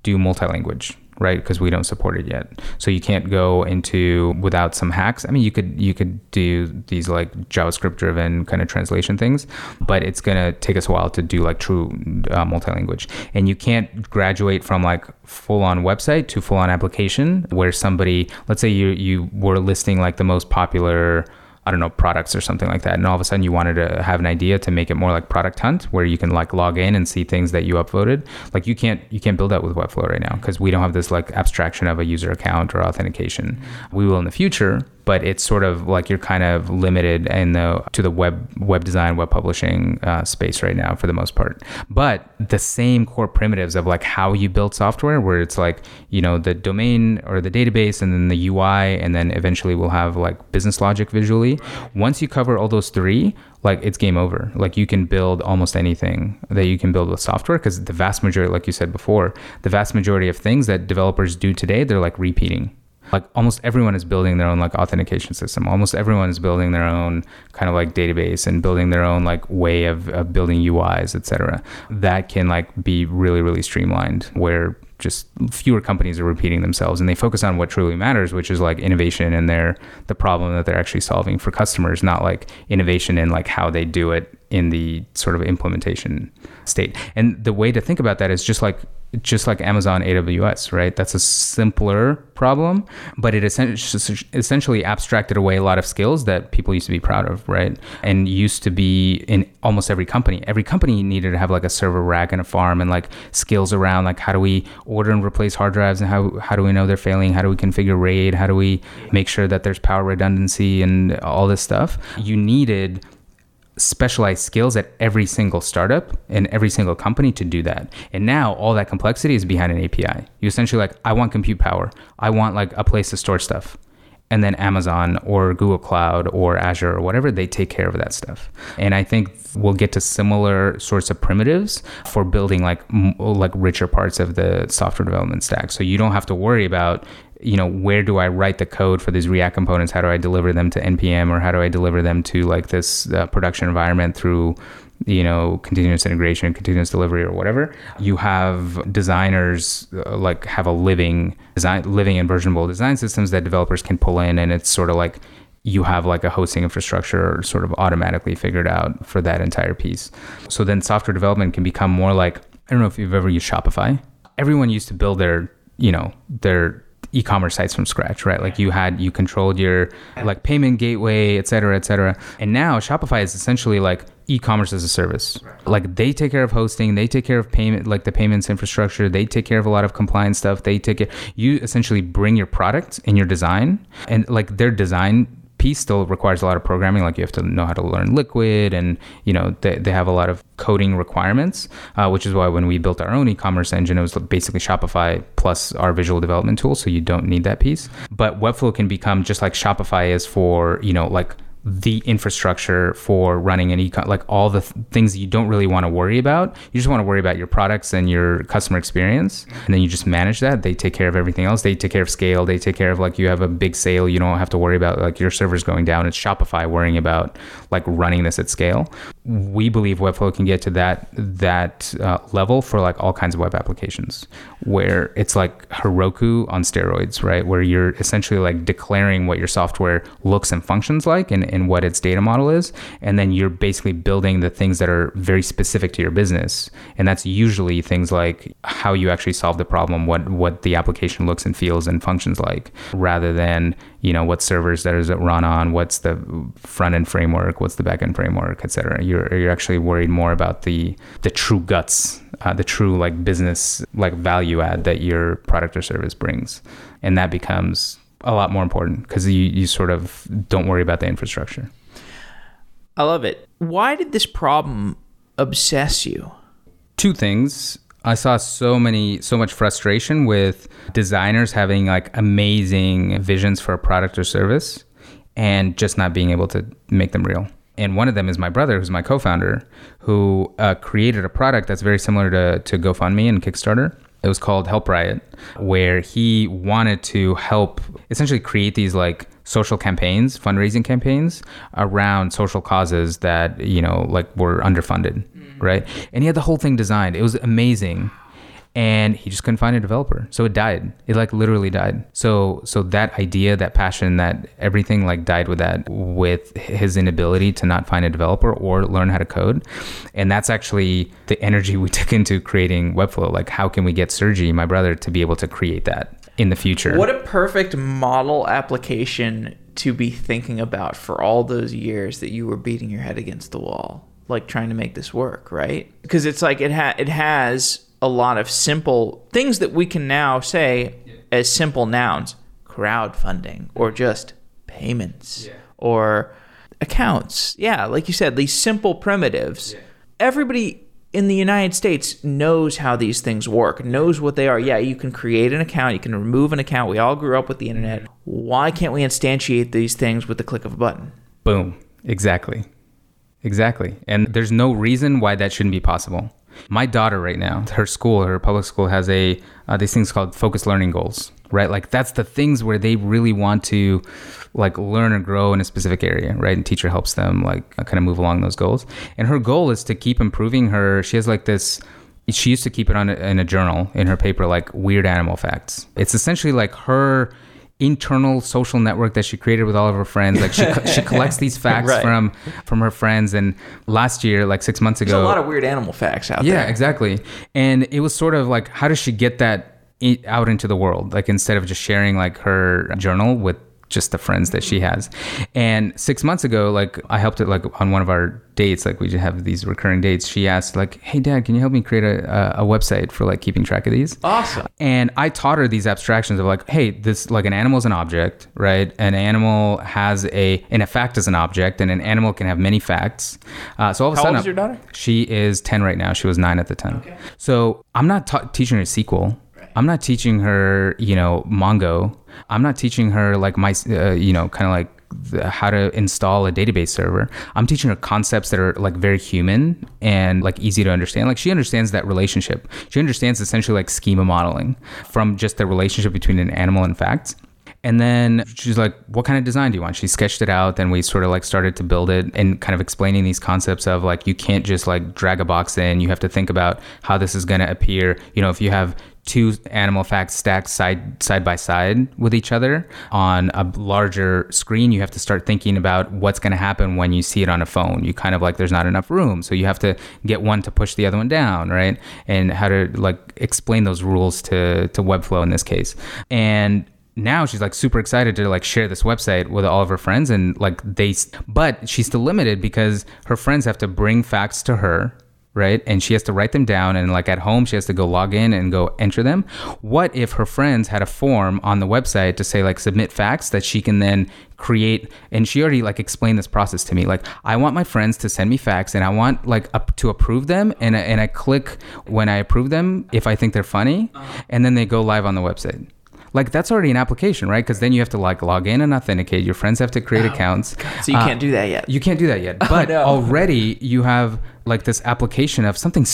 Speaker 2: do multi-language right? Because we don't support it yet. So you can't go into without some hacks. I mean you could you could do these like javascript driven kind of translation things but it's going to take us a while to do like true uh, multi-language and you can't graduate from like full on website to full on application where somebody let's say you you were listing like the most popular I don't know, products or something like that. And all of a sudden you wanted to have an idea to make it more like product hunt where you can like log in and see things that you upvoted. Like you can't you can't build that with Webflow right now because we don't have this like abstraction of a user account or authentication. We will in the future, but it's sort of like you're kind of limited in the to the web web design, web publishing uh, space right now for the most part. But the same core primitives of like how you build software, where it's like you know the domain or the database, and then the UI, and then eventually we'll have like business logic visually. Once you cover all those three, like it's game over. Like you can build almost anything that you can build with software because the vast majority, like you said before, the vast majority of things that developers do today, they're like repeating like almost everyone is building their own like authentication system. Almost everyone is building their own kind of like database and building their own like way of, of building uis etc that can like be really really streamlined where just fewer companies are repeating themselves and they focus on what truly matters which is like innovation and their the problem that they're actually solving for customers not like innovation in like how they do it in the sort of implementation state. And the way to think about that is just like just like Amazon AWS, right? That's a simpler problem, but it essentially abstracted away a lot of skills that people used to be proud of, right? And used to be in almost every company. Every company needed to have like a server rack and a farm and like skills around like how do we order and replace hard drives and how how do we know they're failing? How do we configure RAID? How do we make sure that there's power redundancy and all this stuff? You needed specialized skills at every single startup and every single company to do that. And now all that complexity is behind an API. You essentially like, I want compute power. I want like a place to store stuff. And then Amazon or Google Cloud or Azure or whatever, they take care of that stuff. And I think we'll get to similar sorts of primitives for building like m- like richer parts of the software development stack. So you don't have to worry about you know, where do I write the code for these React components? How do I deliver them to NPM or how do I deliver them to like this uh, production environment through, you know, continuous integration, continuous delivery or whatever? You have designers uh, like have a living design, living and versionable design systems that developers can pull in. And it's sort of like, you have like a hosting infrastructure sort of automatically figured out for that entire piece. So then software development can become more like, I don't know if you've ever used Shopify. Everyone used to build their, you know, their e-commerce sites from scratch right? Like you had you controlled your like payment gateway et cetera et cetera. And now shopify is essentially like e-commerce as a service. Like they take care of hosting they take care of payment like the payments infrastructure they take care of a lot of compliance stuff they take it. you essentially bring your product and your design and like their design piece still requires a lot of programming. Like you have to know how to learn Liquid, and you know they, they have a lot of coding requirements, uh, which is why when we built our own e-commerce engine, it was basically Shopify plus our visual development tool. So you don't need that piece. But Webflow can become just like Shopify is for you know like the infrastructure for running an econ like all the th- things you don't really want to worry about. You just want to worry about your products and your customer experience and then you just manage that. They take care of everything else. They take care of scale. They take care of like you have a big sale. You don't have to worry about like your servers going down. It's shopify worrying about like running this at scale. We believe Webflow can get to that that uh, level for like all kinds of web applications, where it's like Heroku on steroids, right? Where you're essentially like declaring what your software looks and functions like, and, and what its data model is, and then you're basically building the things that are very specific to your business, and that's usually things like how you actually solve the problem, what what the application looks and feels and functions like, rather than you know what servers does it run on, what's the front end framework, what's the back end framework, et cetera. You're you're actually worried more about the the true guts, uh, the true like business like value add that your product or service brings, and that becomes a lot more important because you you sort of don't worry about the infrastructure.
Speaker 1: I love it. Why did this problem obsess you?
Speaker 2: Two things. I saw so many, so much frustration with designers having like amazing visions for a product or service and just not being able to make them real. And one of them is my brother, who's my co founder, who uh, created a product that's very similar to, to GoFundMe and Kickstarter. It was called Help Riot, where he wanted to help essentially create these like social campaigns, fundraising campaigns around social causes that, you know, like were underfunded mm. right? And he had the whole thing designed. It was amazing. And he just couldn't find a developer. So it died. It like literally died. So so that idea, that passion, that everything like died with that with his inability to not find a developer or learn how to code. And that's actually the energy we took into creating Webflow. Like how can we get Sergie, my brother, to be able to create that in the future?
Speaker 1: What a perfect model application to be thinking about for all those years that you were beating your head against the wall like trying to make this work, right? Because it's like it ha- it has a lot of simple things that we can now say yeah. as simple nouns, crowdfunding or just payments yeah. or accounts. Yeah, like you said, these simple primitives. Yeah. Everybody in the United States knows how these things work, knows what they are. Yeah, you can create an account, you can remove an account. We all grew up with the internet. Why can't we instantiate these things with the click of a button?
Speaker 2: Boom. Exactly. Exactly. And there's no reason why that shouldn't be possible. My daughter right now, her school, her public school has a uh, these things called focused learning goals, right? Like that's the things where they really want to like learn and grow in a specific area, right? And teacher helps them like kind of move along those goals. And her goal is to keep improving her. She has like this she used to keep it on in a journal in her paper like weird animal facts. It's essentially like her internal social network that she created with all of her friends. Like she she collects these facts right. from from her friends. And last year, like six months ago,
Speaker 1: There's a lot of weird animal facts out
Speaker 2: yeah,
Speaker 1: there.
Speaker 2: Yeah, exactly. And it was sort of like, how does she get that out into the world? Like instead of just sharing like her journal with just the friends that she has. And six months ago, like I helped it like on one of our dates, like we just have these recurring dates. She asked like, "Hey, Dad, can you help me create a, a, website for like keeping track of these?"
Speaker 1: Awesome.
Speaker 2: And I taught her these abstractions of like, "Hey, this like an animal is an object, right? An animal has a and a fact is an object, and an animal can have many facts." Uh, so all of
Speaker 1: a
Speaker 2: sudden,
Speaker 1: How old is your daughter?
Speaker 2: She is ten right now. She was nine at the time. Okay. So I'm not ta- teaching her SQL. I'm not teaching her, you know, Mongo. I'm not teaching her like my, uh, you know, kind of like the, how to install a database server. I'm teaching her concepts that are like very human and like easy to understand. Like she understands that relationship. She understands essentially like schema modeling from just the relationship between an animal and facts. And then she's like, What kind of design do you want? She sketched it out. Then we sort of like started to build it and kind of explaining these concepts of like, you can't just like drag a box in. You have to think about how this is going to appear. You know, if you have two animal facts stacked side side by side with each other. On a larger screen you have to start thinking about what's going to happen when you see it on a phone. You kind of like there's not enough room. So you have to get one to push the other one down right? And how to like explain those rules to to webflow in this case. And now she's like super excited to like share this website with all of her friends and like they but she's still limited because her friends have to bring facts to her right? And she has to write them down and like at home she has to go log in and go enter them. What if her friends had a form on the website to say like submit facts that she can then create and she already like explained this process to me like I want my friends to send me facts and I want like up to approve them and and I click when I approve them if I think they're funny uh-huh. and then they go live on the website. Like that's already an application, right? Because then you have to like log in and authenticate. Your friends have to create accounts.
Speaker 1: So you
Speaker 2: Uh,
Speaker 1: can't do that yet.
Speaker 2: you can't do that yet. But
Speaker 1: no.
Speaker 2: already you have like this application of something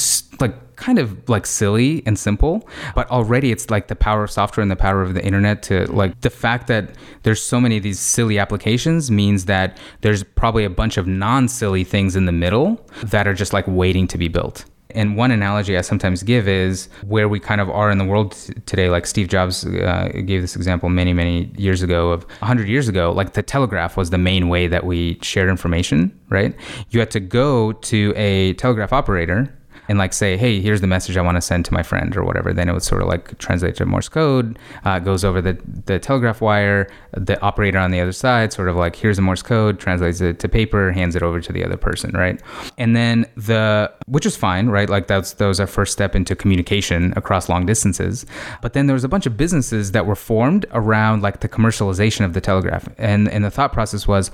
Speaker 2: like kind of like silly and simple, but already it's like the power of software and the power of the internet to like the fact that there's so many of these silly applications means that there's probably a bunch of non-silly things in the middle that are just like waiting to be built. And one analogy I sometimes give is where we kind of are in the world today. Like Steve Jobs uh, gave this example many, many years ago of 100 years ago, like the telegraph was the main way that we shared information, right? You had to go to a telegraph operator and like say, hey, here's the message I want to send to my friend or whatever. Then it would sort of like translate to Morse code, uh, goes over the, the telegraph wire, the operator on the other side sort of like, here's the Morse code, translates it to paper, hands it over to the other person, right? And then the, which is fine, right? Like that's, that was our first step into communication across long distances. But then there was a bunch of businesses that were formed around like the commercialization of the telegraph. And, and the thought process was,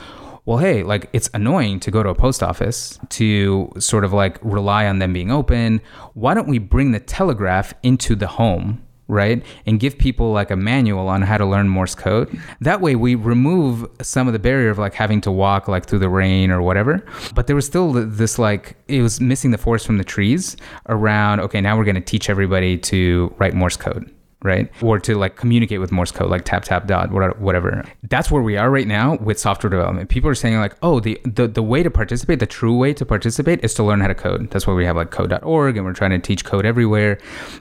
Speaker 2: well, hey, like it's annoying to go to a post office to sort of like rely on them being open. Why don't we bring the telegraph into the home? Right, and give people like a manual on how to learn Morse code. That way, we remove some of the barrier of like having to walk like through the rain or whatever. But there was still this like it was missing the forest from the trees around. Okay, now we're going to teach everybody to write Morse code right? Or to like communicate with Morse code, like tap tap dot whatever. That's where we are right now with software development. People are saying like, oh, the the, the way to participate, the true way to participate is to learn how to code. That's why we have like code.org and we're trying to teach code everywhere.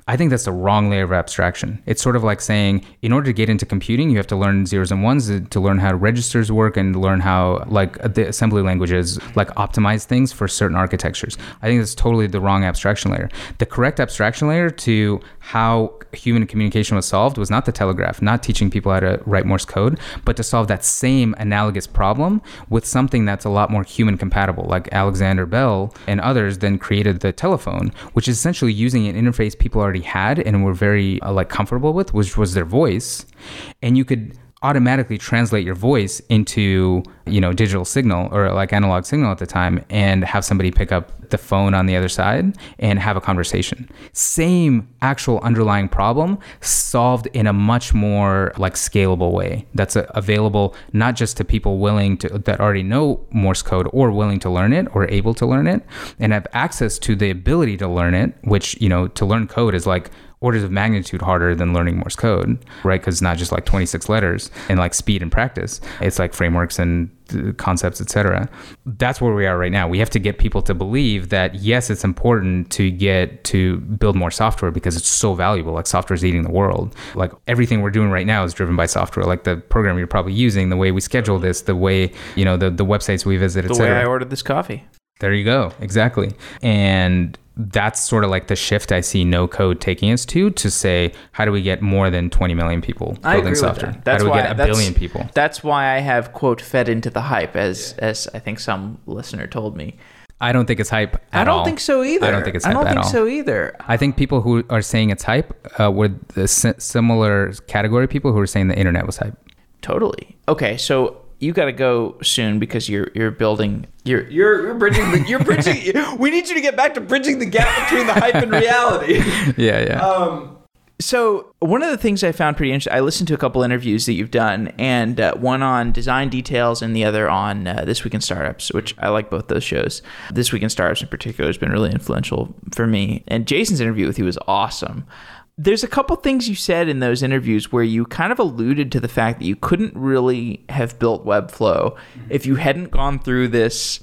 Speaker 2: I think that's the wrong layer of abstraction. It's sort of like saying in order to get into computing, you have to learn zeros and ones to learn how registers work and learn how like the assembly languages like optimize things for certain architectures. I think that's totally the wrong abstraction layer. The correct abstraction layer to how human communication was solved was not the telegraph, not teaching people how to write Morse code, but to solve that same analogous problem with something that's a lot more human compatible. Like Alexander Bell and others then created the telephone, which is essentially using an interface people already had and were very uh, like comfortable with, which was their voice, and you could automatically translate your voice into you know digital signal or like analog signal at the time and have somebody pick up the phone on the other side and have a conversation. Same actual underlying problem solved in a much more like scalable way that's uh, available not just to people willing to that already know morse code or willing to learn it or able to learn it and have access to the ability to learn it which you know to learn code is like orders of magnitude harder than learning Morse code, right? Because it's not just like 26 letters and like speed and practice. It's like frameworks and uh, concepts, etc. That's where we are right now. We have to get people to believe that yes, it's important to get to build more software because it's so valuable. Like software is eating the world. Like everything we're doing right now is driven by software. Like the program you're probably using, the way we schedule this, the way you know the the websites we visit, etc.
Speaker 1: the way I ordered this coffee.
Speaker 2: There you go. Exactly. And that's sort of like the shift I see no code taking us to to say how do we get more than 20 million people building software?
Speaker 1: that. That's
Speaker 2: how do we
Speaker 1: why-
Speaker 2: get a billion people?
Speaker 1: That's why I have quote fed into the hype, as as I think some listener told me.
Speaker 2: I don't think it's hype at
Speaker 1: I don't
Speaker 2: all.
Speaker 1: think so either.
Speaker 2: I don't think it's
Speaker 1: I
Speaker 2: hype
Speaker 1: don't
Speaker 2: at
Speaker 1: think
Speaker 2: all.
Speaker 1: so either.
Speaker 2: I think people who are saying it's hype uh, were the similar category people who were saying the internet was hype.
Speaker 1: Totally. Okay, so you got to go soon because you're you're building you're you're, you're bridging the you're bridging we need you to get back to bridging the gap between the hype and reality.
Speaker 2: Yeah, yeah.
Speaker 1: Um so one of the things I found pretty interesting, I listened to a couple interviews that you've done, and uh, one on design details and the other on uh, This Week in Startups, which I like both those shows. This Week in Startups in particular has been really influential for me, and Jason's interview with you was awesome. There's a couple things you said in those interviews where you kind of alluded to the fact that you couldn't really have built Webflow mm-hmm. if you hadn't gone through this.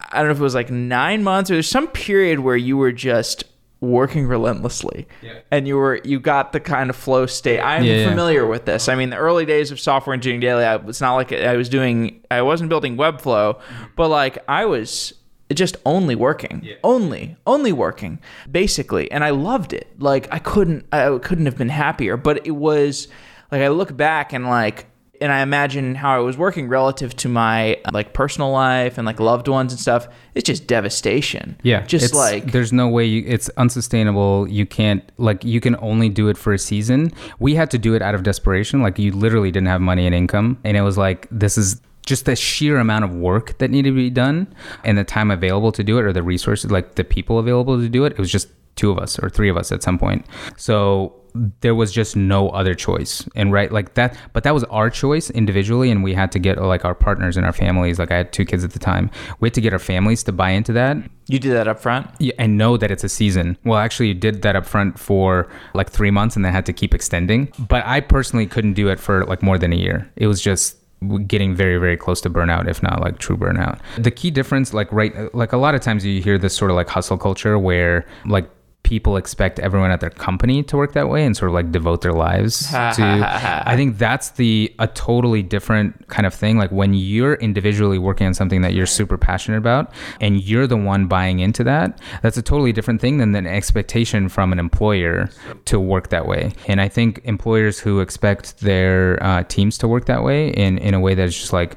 Speaker 1: I don't know if it was like nine months or there's some period where you were just working relentlessly yeah. and you were you got the kind of flow state i'm
Speaker 2: Yeah, yeah.
Speaker 1: familiar with this i mean the early days of software engineering daily I, it's not like i was doing i wasn't building webflow mm-hmm. but like i was just only working only only working basically and i loved it like i couldn't i couldn't have been happier but it was like i look back and like and I imagine how I was working relative to my like personal life and like loved ones and stuff. It's just devastation.
Speaker 2: Yeah,
Speaker 1: just like
Speaker 2: there's no way you, it's unsustainable. You can't like you can only do it for a season. We had to do it out of desperation. Like you literally didn't have money and income, and it was like this is just the sheer amount of work that needed to be done and the time available to do it or the resources like the people available to do it. It was just two of us or three of us at some point. So there was just no other choice and right like that but that was our choice individually and we had to get like our partners and our families like i had two kids at the time we had to get our families to buy into that
Speaker 1: You did that up front?
Speaker 2: yeah, and know that it's a season well actually you did that up front for like three months and then had to keep extending but i personally couldn't do it for like more than a year it was just getting very very close to burnout if not like true burnout. The key difference like right like a lot of times you hear this sort of like hustle culture where like people expect everyone at their company to work that way and sort of like devote their lives to. I think that's the a totally different kind of thing. Like when you're individually working on something that you're super passionate about and you're the one buying into that that's a totally different thing than an expectation from an employer to work that way. And i think employers who expect their uh, teams to work that way in in a way that's just like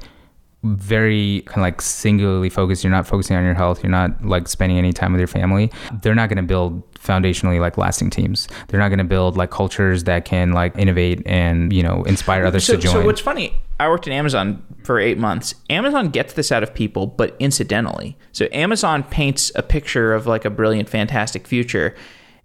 Speaker 2: very kind of like singularly focused. You're not focusing on your health. You're not like spending any time with your family. They're not going to build foundationally like lasting teams. They're not going to build like cultures that can like innovate and you know inspire others
Speaker 1: so,
Speaker 2: to join.
Speaker 1: so what's funny i worked at amazon for eight months. Amazon gets this out of people but incidentally. So amazon paints a picture of like a brilliant fantastic future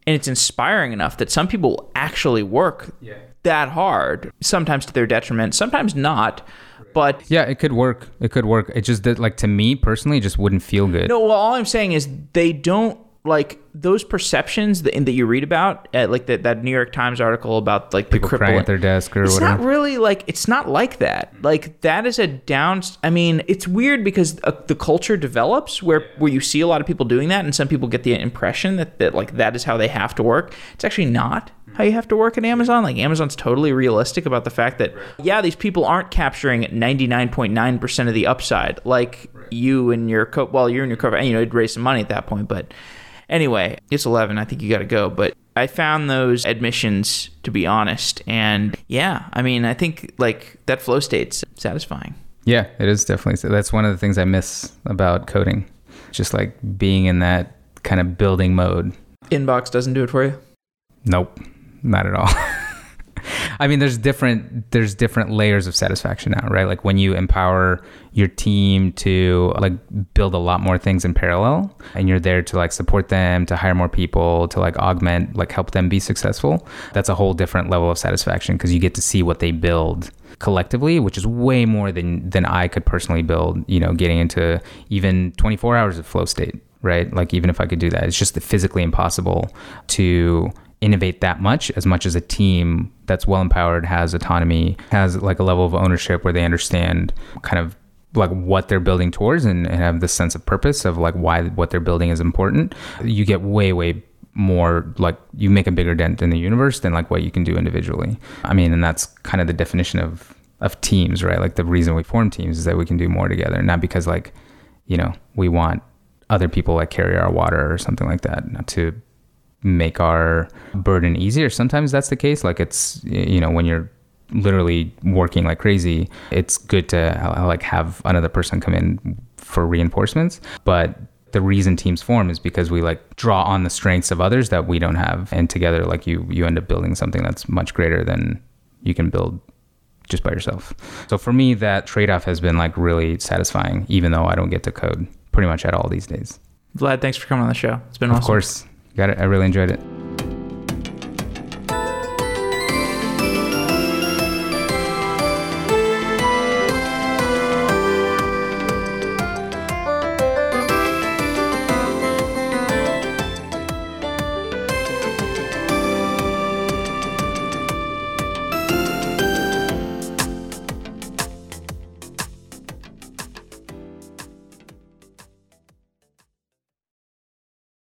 Speaker 1: and it's inspiring enough that some people actually work that hard sometimes to their detriment sometimes not but
Speaker 2: yeah it could work it could work it just did like to me personally it just wouldn't feel good
Speaker 1: No, well, all I'm saying is they don't like those perceptions that, that you read about, at, like that, that New York Times article about like
Speaker 2: people
Speaker 1: the
Speaker 2: crying
Speaker 1: crippling.
Speaker 2: at their desk or
Speaker 1: It's
Speaker 2: whatever
Speaker 1: not really like it's not like that. Like that is a down. I mean, it's weird because uh, the culture develops where where you see a lot of people doing that, and some people get the impression that that like that is how they have to work. It's actually not how you have to work at Amazon. Like Amazon's totally realistic about the fact that yeah, these people aren't capturing ninety nine point nine percent of the upside like you and your co. Well, you're in your co. You know, you'd raise some money at that point, but anyway, it's eleven. I think you got to go, but. I found those admissions to be honest, and yeah, I mean, I think like that flow state's satisfying.
Speaker 2: yeah it is definitely so that's one of the things i miss about coding just like being in that kind of building mode
Speaker 1: Inbox doesn't do it for you.
Speaker 2: Nope, not at all. I mean, there's different there's different layers of satisfaction now, right? Like when you empower your team to like build a lot more things in parallel, and you're there to like support them, to hire more people, to like augment, like help them be successful. That's a whole different level of satisfaction because you get to see what they build collectively, which is way more than than I could personally build. You know, getting into even 24 hours of flow state, right? Like even if I could do that, it's just physically impossible to innovate that much as much as a team that's well empowered has autonomy has like a level of ownership where they understand kind of like what they're building towards and, and have this sense of purpose of like why what they're building is important you get way way more like you make a bigger dent in the universe than like what you can do individually. I mean and that's kind of the definition of of teams right? Like the reason we form teams is that we can do more together not because like you know we want other people like carry our water or something like that not to make our burden easier. Sometimes that's the case like it's you know when you're literally working like crazy it's good to uh, like have another person come in for reinforcements. But the reason teams form is because we like draw on the strengths of others that we don't have. And together like you you end up building something that's much greater than you can build just by yourself. So for me that trade-off has been like really satisfying even though i don't get to code pretty much at all these days.
Speaker 1: Vlad, thanks for coming on the show. It's been
Speaker 2: of
Speaker 1: awesome.
Speaker 2: course got it? I really enjoyed it